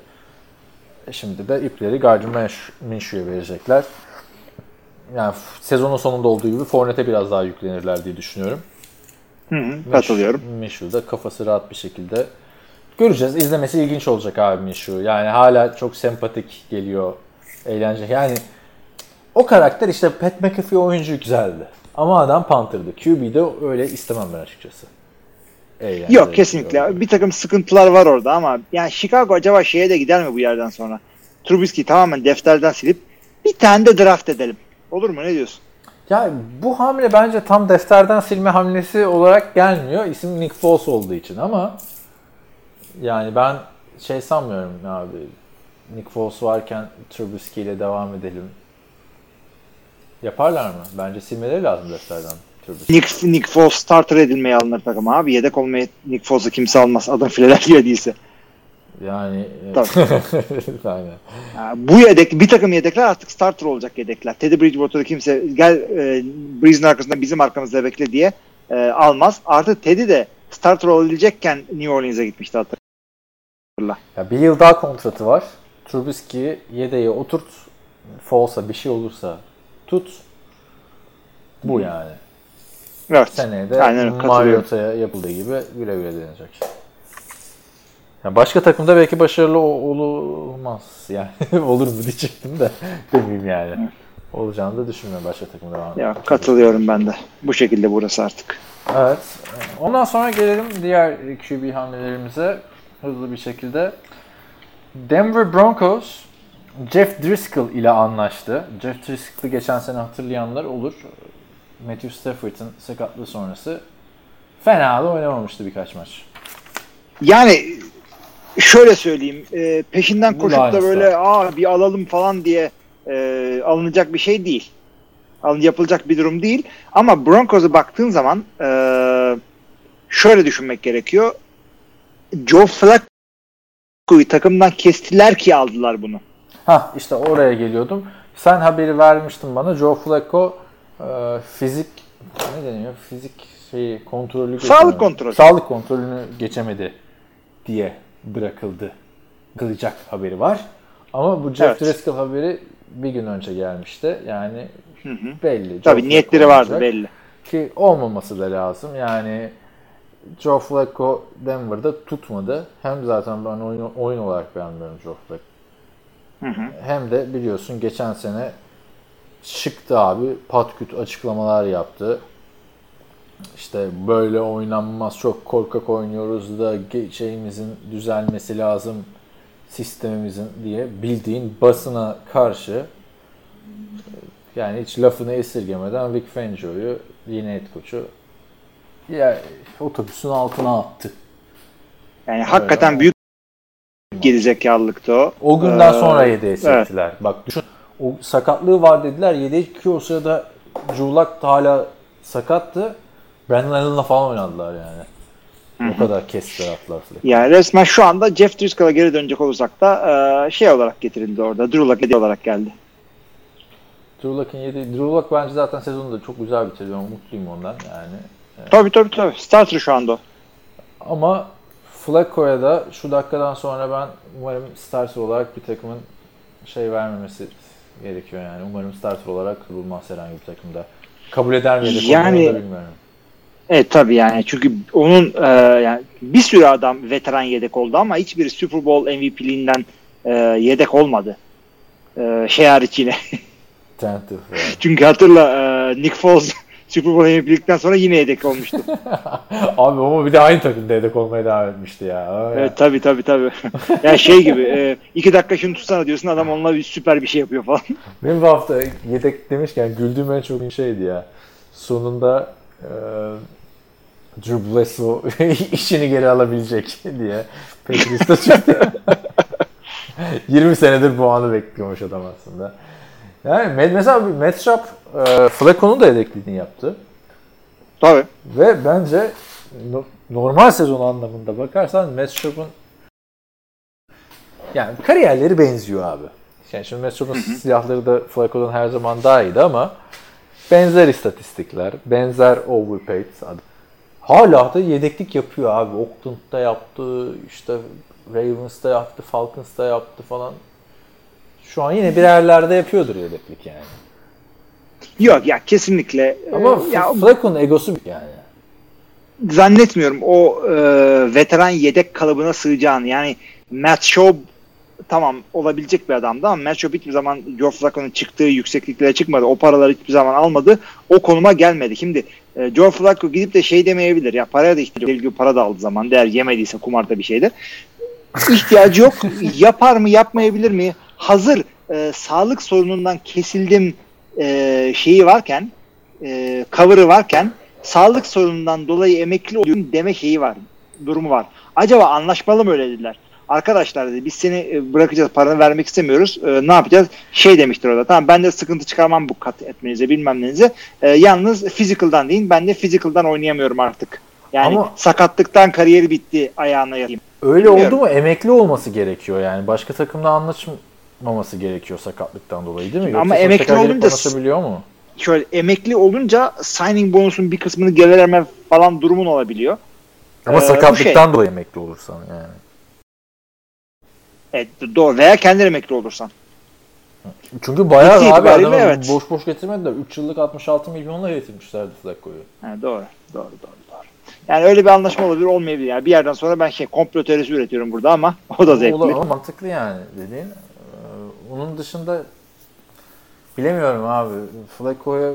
E şimdi de ipleri Gardner Minshew'e verecekler. Yani sezonun sonunda olduğu gibi Fournette'e biraz daha yüklenirler diye düşünüyorum. Hı hı, katılıyorum. Minshew da kafası rahat bir şekilde göreceğiz. İzlemesi ilginç olacak abi Minshew. Yani hala çok sempatik geliyor. Eğlence. Yani o karakter işte Pat McAfee oyuncu güzeldi. Ama adam Panther'dı. QB'de öyle istemem ben açıkçası. eğlenceli. Yok kesinlikle. Bir takım sıkıntılar var orada ama yani Chicago acaba şeye de gider mi bu yerden sonra? Trubisky tamamen defterden silip bir tane de draft edelim. Olur mu? Ne diyorsun? Ya bu hamle bence tam defterden silme hamlesi olarak gelmiyor. İsim Nick Foles olduğu için ama yani ben şey sanmıyorum abi. Nick Foles varken Trubisky ile devam edelim. Yaparlar mı? Bence silmeleri lazım defterden Trubisky. Nick, Nick Foles starter edilmeye alınır takım abi. Yedek olmaya Nick Foles'u kimse almaz. Adam Philadelphia değilse. Yani aynen. Bu yedek bir takım yedekler artık starter olacak yedekler. Teddy Bridgewater'ı kimse gel e, Breeze'in arkasında bizim arkamızda bekle diye e, almaz. Artık Teddy de starter olabilecekken New Orleans'a gitmişti hatırla. Ya bir yıl daha kontratı var. Trubisky'yi yedeğe oturt. Foles'a bir şey olursa tut. Bu yani. Evet. Seneye de. Mariota'ya yapıldığı gibi güle güle denecek. Ya başka takımda belki başarılı olmaz. Yani olur mu diyecektim de demeyeyim yani. Olacağını da düşünmüyorum başka takımda. devam Ya katılıyorum ben de. Bu şekilde burası artık. Evet. Ondan sonra gelelim diğer QB hamlelerimize hızlı bir şekilde. Denver Broncos Jeff Driscoll ile anlaştı. Jeff Driscoll'ı geçen sene hatırlayanlar olur. Matthew Stafford'ın sakatlığı sonrası fena da oynamamıştı birkaç maç. Yani şöyle söyleyeyim. e, peşinden Bu koşup da böyle aa bir alalım falan diye e, alınacak bir şey değil. Alın yapılacak bir durum değil. Ama Broncos'a baktığın zaman e, şöyle düşünmek gerekiyor. Joe Flacco'yu takımdan kestiler ki aldılar bunu. Ha işte oraya geliyordum. Sen haberi vermiştin bana. Joe Flacco e, fizik ne deniyor? Fizik şeyi kontrolü Sağlık kontrolü. Sağlık kontrolünü geçemedi diye bırakıldı. Kılacak haberi var. Ama bu Jeff Evet. Driscoll haberi bir gün önce gelmişti. Yani Hı hı. belli. Joe Tabii Flacco niyetleri vardı olacak. belli. Ki olmaması da lazım. Yani Joe Flacco Denver'da tutmadı. Hem zaten ben oyun, oyun olarak beğenmiyorum Joe Flacco. Hı hı. Hem de biliyorsun geçen sene çıktı abi patküt açıklamalar yaptı. İşte böyle oynanmaz çok korkak oynuyoruz da şeyimizin düzelmesi lazım sistemimizin diye bildiğin basına karşı yani hiç lafını esirgemeden Vic Fangio'yu yine head coach'u ya otobüsün altına attı. Yani hakikaten büyük gerizekalılıktı o. O günden Ee, sonra yedeğe çektiler. Bak düşün o sakatlığı var dediler. Yedeğe ki o sırada Culak da hala sakattı. Brandon Allen'la falan oynadılar yani. O kadar kestiler atlar. Yani resmen şu anda Jeff Driscoll'a geri dönecek olursak da e, şey olarak getirildi orada. Drew hediye olarak geldi. Drew Luck'ın yediği, Drew Luck bence zaten sezonu da çok güzel bitirdi. Ben mutluyum ondan yani. Tabii tabii tabii. Starter şu anda. Ama Flacco'ya da şu dakikadan sonra ben umarım starter olarak bir takımın şey vermemesi gerekiyor yani. Umarım starter olarak kurulmaz herhangi bir takımda. Kabul eder mi yedek Yani- bilmiyorum. Evet tabii yani çünkü onun e, yani bir sürü adam veteran yedek oldu ama hiçbir Super Bowl MVP'liğinden e, yedek olmadı. E, şey hariç yine. Çünkü hatırla e, Nick Foles Super Bowl MVP'likten sonra yine yedek olmuştu. Abi ama bir de aynı takımda yedek olmaya devam etmişti ya. Öyle. evet tabii tabii tabii. yani şey gibi e, iki dakika şunu tutsana diyorsun adam onunla bir süper bir şey yapıyor falan. Benim bu hafta yedek demişken güldüğüm en çok şeydi ya. Sonunda e, Drew Bledsoe işini geri alabilecek diye Patriots'ta çıktı. 20 senedir bu anı bekliyormuş adam aslında. Yani me- mesela Schaub, e, Flacco'nun da yedekliğini yaptı. Tabii. Ve bence no- normal sezon anlamında bakarsan Schaub'un yani kariyerleri benziyor abi. Yani şimdi Schaub'un silahları da Flacco'dan her zaman daha iyiydi ama benzer istatistikler, benzer overpaid. Hala da yedeklik yapıyor abi. Oakland'da yaptı, işte Ravens'da yaptı, Falcons'da yaptı falan. Şu an yine bir yerlerde yapıyordur yedeklik yani. Yok ya kesinlikle. Ama E, ya, Flacco'nun egosu yani. zannetmiyorum o e, veteran yedek kalıbına sığacağını. Yani Matt Schaub tamam olabilecek bir adamdı ama Matchup hiçbir zaman Joe Flacco'nun çıktığı yüksekliklere çıkmadı. O paraları hiçbir zaman almadı. O konuma gelmedi. Şimdi e, Joe Flacco gidip de şey demeyebilir. Ya paraya da ihtiyacı gibi para da aldı zaman. Değer yemediyse kumarda bir şeyde. İhtiyacı yok. Yapar mı yapmayabilir mi? Hazır e, sağlık sorunundan kesildim e, şeyi varken e, cover'ı varken sağlık sorunundan dolayı emekli oluyorum deme şeyi var. Durumu var. Acaba anlaşmalı mı öyle dediler? Arkadaşlar dedi biz seni e, bırakacağız paranı vermek istemiyoruz. E, ne yapacağız? Şey demiştir orada. Tamam ben de sıkıntı çıkarmam bu kat etmenize bilmem nenize. E, yalnız physical'dan deyin. Ben de physical'dan oynayamıyorum artık. Yani Ama- sakatlıktan kariyeri bitti ayağına yatayım. Öyle Bilmiyorum. oldu mu emekli olması gerekiyor yani. Başka takımla anlaşmaması gerekiyor sakatlıktan dolayı değil mi? Yoksa Ama emekli olunca- mu? Şöyle emekli olunca signing bonusun bir kısmını geri verme falan durumun olabiliyor. Ama Ee, sakatlıktan dolayı emekli olursan yani. Evet doğru. Veya kendi emekli olursan. Çünkü bayağı Ciddi abi adamı evet. boş boş getirmediler. 3 yıllık 66 milyonla getirmişlerdi Flacco'yu. Ha, doğru, doğru, doğru, doğru. Yani öyle bir anlaşma olabilir, olmayabilir. Yani bir yerden sonra ben şey komplo teorisi üretiyorum burada ama o da zevkli. Ama mantıklı yani dediğin. Onun dışında bilemiyorum abi. Flacco'ya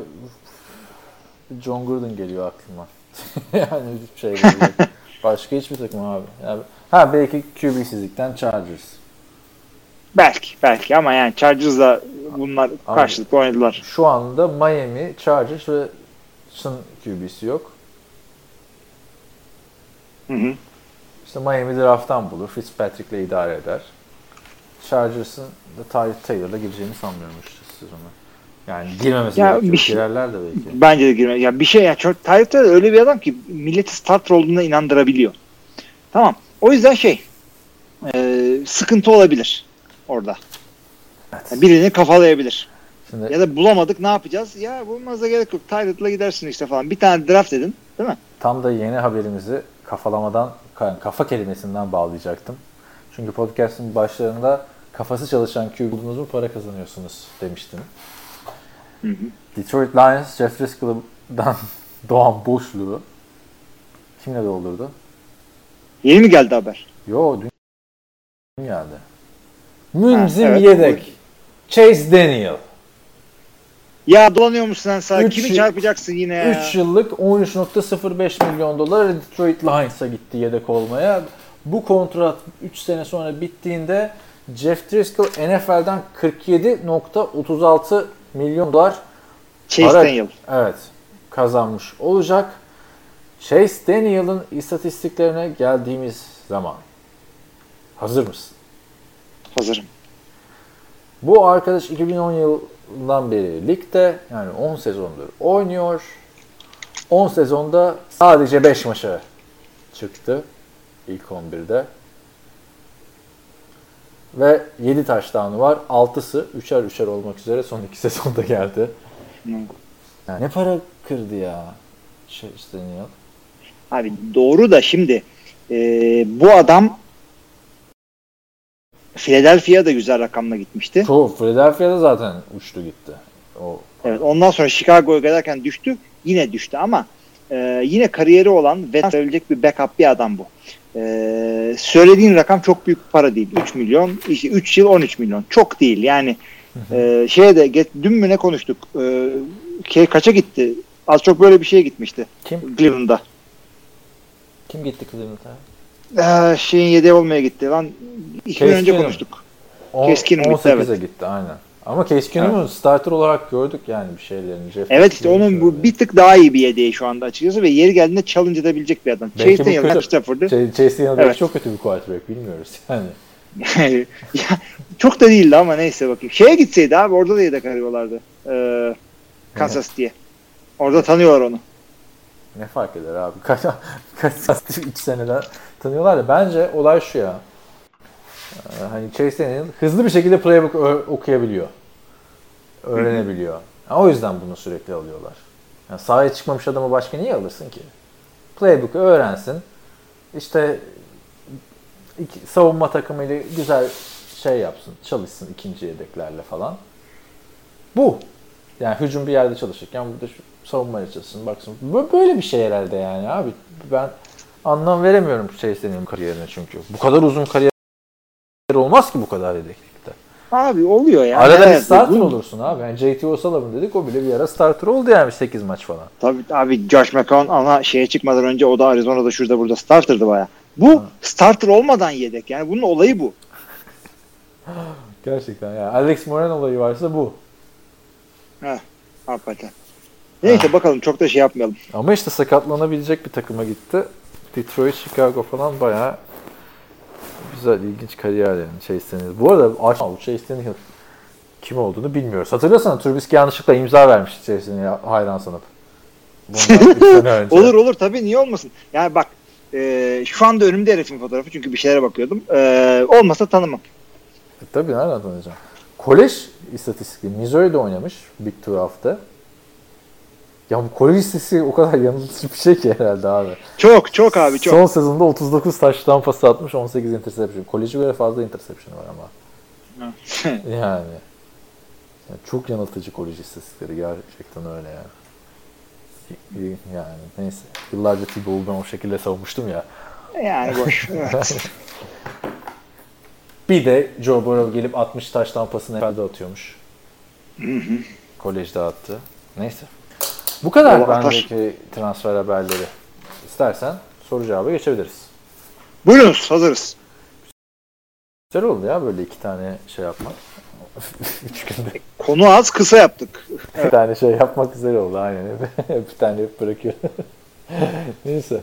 John Gruden geliyor aklıma. yani hiçbir şey geliyor. Başka hiçbir takım abi. Yani, ha belki QB'sizlikten Chargers. Belki, belki ama yani Chargers'la bunlar karşılıklı oynadılar. Şu anda Miami, Chargers ve Sun QB'si yok. Hı hı. İşte Miami drafttan bulur. Fitzpatrick'le idare eder. Chargers'ın da Ty Taylor'la gireceğini sanmıyorum işte sezona. Yani girmemesi Ya gerekiyor. bir şey- Girerler de belki. Bence de girme. Ya bir şey ya Tyreek Taylor öyle bir adam ki milleti starter olduğuna inandırabiliyor. Tamam. O yüzden şey e, sıkıntı olabilir orada. Evet. Birini kafalayabilir. Şimdi Ya da bulamadık ne yapacağız? Ya bulmanıza gerek yok. Tyreek'la gidersin işte falan. Bir tane draft edin. Değil mi? tam da yeni haberimizi kafalamadan, ka- kafa kelimesinden bağlayacaktım. Çünkü podcast'ın başlarında kafası çalışan Q buldunuz mu para kazanıyorsunuz demiştim. Detroit Lions, Jeff Driscoll'dan doğan boşluğu kimle doldurdu? Yeni mi geldi haber? Yo dün dün geldi. Münzim evet. yedek. Chase Daniel. Ya dolanıyor musun sen sağ? Üç Kimi çarpacaksın yine ya? 3 yıllık 13.05 milyon dolar Detroit Lions'a gitti yedek olmaya. Bu kontrat 3 sene sonra bittiğinde Jeff Driscoll NFL'den 47.36 milyon dolar Chase para- Daniel. Evet kazanmış olacak. Chase Daniel'ın istatistiklerine geldiğimiz zaman hazır mısın? Hazırım. Bu arkadaş 2010 yılından beri ligde yani 10 sezondur oynuyor. 10 sezonda sadece 5 maça çıktı ilk 11'de. Ve 7 touchdown'u var. 6'sı 3'er 3'er olmak üzere son 2 sezonda geldi. Yani ne para kırdı ya şey işte. Abi doğru da şimdi e, bu adam Philadelphia'ya da güzel rakamla gitmişti. Çoğu Philadelphia'da zaten uçtu gitti. O Evet, ondan sonra Chicago'ya giderken düştü. Yine düştü ama e, yine kariyeri olan ve söyleyecek bir backup bir adam bu. E, söylediğin rakam çok büyük para değil. 3 milyon, işte 3 yıl 13 milyon. Çok değil yani. E, şeye de ge- dün mü ne konuştuk? E, şey kaça gitti? Az çok böyle bir şeye gitmişti. kim Cleveland'da. kim gitti Cleveland'a? E, şeyin yedeği olmaya gitti. Lan iki gün önce konuştuk. On- Case Keenum gitti, 18'e evet. gitti aynen. Ama Case Keenum'u starter olarak gördük yani bir şeylerini. Jeff Evet işte onun bu bir tık daha iyi bir yedeği şu anda açıkçası ve yeri geldiğinde challenge edebilecek bir adam. Belki Chase bu Daniel, kötü- Matt Stafford'ı. Ch- Chase Daniel Evet. çok kötü bir quarterback bilmiyoruz yani. ya, çok da değildi ama neyse bakayım. Şeye gitseydi abi orada da yedek arıyorlardı. Ee, Kansas diye. Orada tanıyorlar onu. Ne fark eder abi? Kaç, kaç 3 seneden tanıyorlar da bence olay şu ya. Ee, Hani Chase Daniel hızlı bir şekilde playbook okuyabiliyor. Öğrenebiliyor. Yani o yüzden bunu sürekli alıyorlar. Yani sahaya çıkmamış adamı başka niye alırsın ki? Playbook'u öğrensin. İşte iki, savunma takımıyla güzel şey yapsın. Çalışsın ikinci yedeklerle falan. Bu. Yani hücum bir yerde çalışırken burada savunmaya çalışsın. Baksın. Bö- Böyle bir şey herhalde yani abi. Ben anlam veremiyorum Chase Daniel'in kariyerine çünkü. Bu kadar uzun kariyer olmaz ki bu kadar yedeklikte. Abi oluyor ya. Arada bir starter bu- olursun abi. Yani JT Osala'mın dedik o bile bir ara starter oldu yani 8 maç falan. Tabii abi Josh McCown ana şeye çıkmadan önce o da Arizona'da şurada burada starterdı baya. Bu starter olmadan yedek. Yani bunun olayı bu. Gerçekten yani Alex Moran olayı varsa bu. Hakikaten. Neyse bakalım çok da şey yapmayalım. Ama işte sakatlanabilecek bir takıma gitti. Detroit, Chicago falan bayağı güzel, ilginç kariyer yani Chase Daniel. Bu arada Arsenal, Chase Daniel kim olduğunu bilmiyoruz. Hatırlasana Trubisky yanlışlıkla imza vermişti Chase Daniel'e hayran sanıp. Bundan 3 sene önce. Olur olur tabii niye olmasın. Yani bak e, şu anda önümde herifin fotoğrafı çünkü bir şeylere bakıyordum. E, olmasa tanımam. E, tabii nereden tanıyacağım? Kolej istatistikleri. Missouri'de oynamış Big 12'da. Ya bu kolej istatistiği o kadar yanıltıcı bir şey ki herhalde abi. Çok çok abi çok. Son sezonda 39 taştan pas atmış, 18 interception. Koleje göre fazla interception var ama. yani. yani çok yanıltıcı kolej istatistikleri gerçekten öyle yani. Yani neyse. Yıllarca Thibault'u ben o şekilde savunmuştum ya. yani boş. Evet. Bir de Joe Burrow gelip 60 taştan pasını NFL'de atıyormuş. Kolejde attı. Neyse. Bu kadar atar. bendeki transfer haberleri. İstersen soru cevaba geçebiliriz. Buyurunuz hazırız. Güzel oldu ya böyle iki tane şey yapmak. Üç günde Konu az kısa yaptık. bir tane şey yapmak güzel oldu aynen. bir tane hep bırakıyor. Neyse.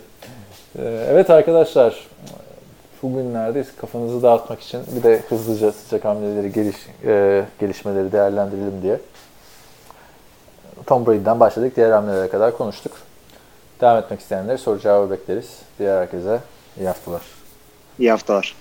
Ee, Evet arkadaşlar. Bugünlerde kafanızı dağıtmak için bir de hızlıca sıcak hamleleri, geliş, e, gelişmeleri değerlendirelim diye. Tom Brady'den başladık. Diğer hamlelere kadar konuştuk. Devam etmek isteyenleri soru cevabı bekleriz. Diğer herkese iyi haftalar. İyi haftalar.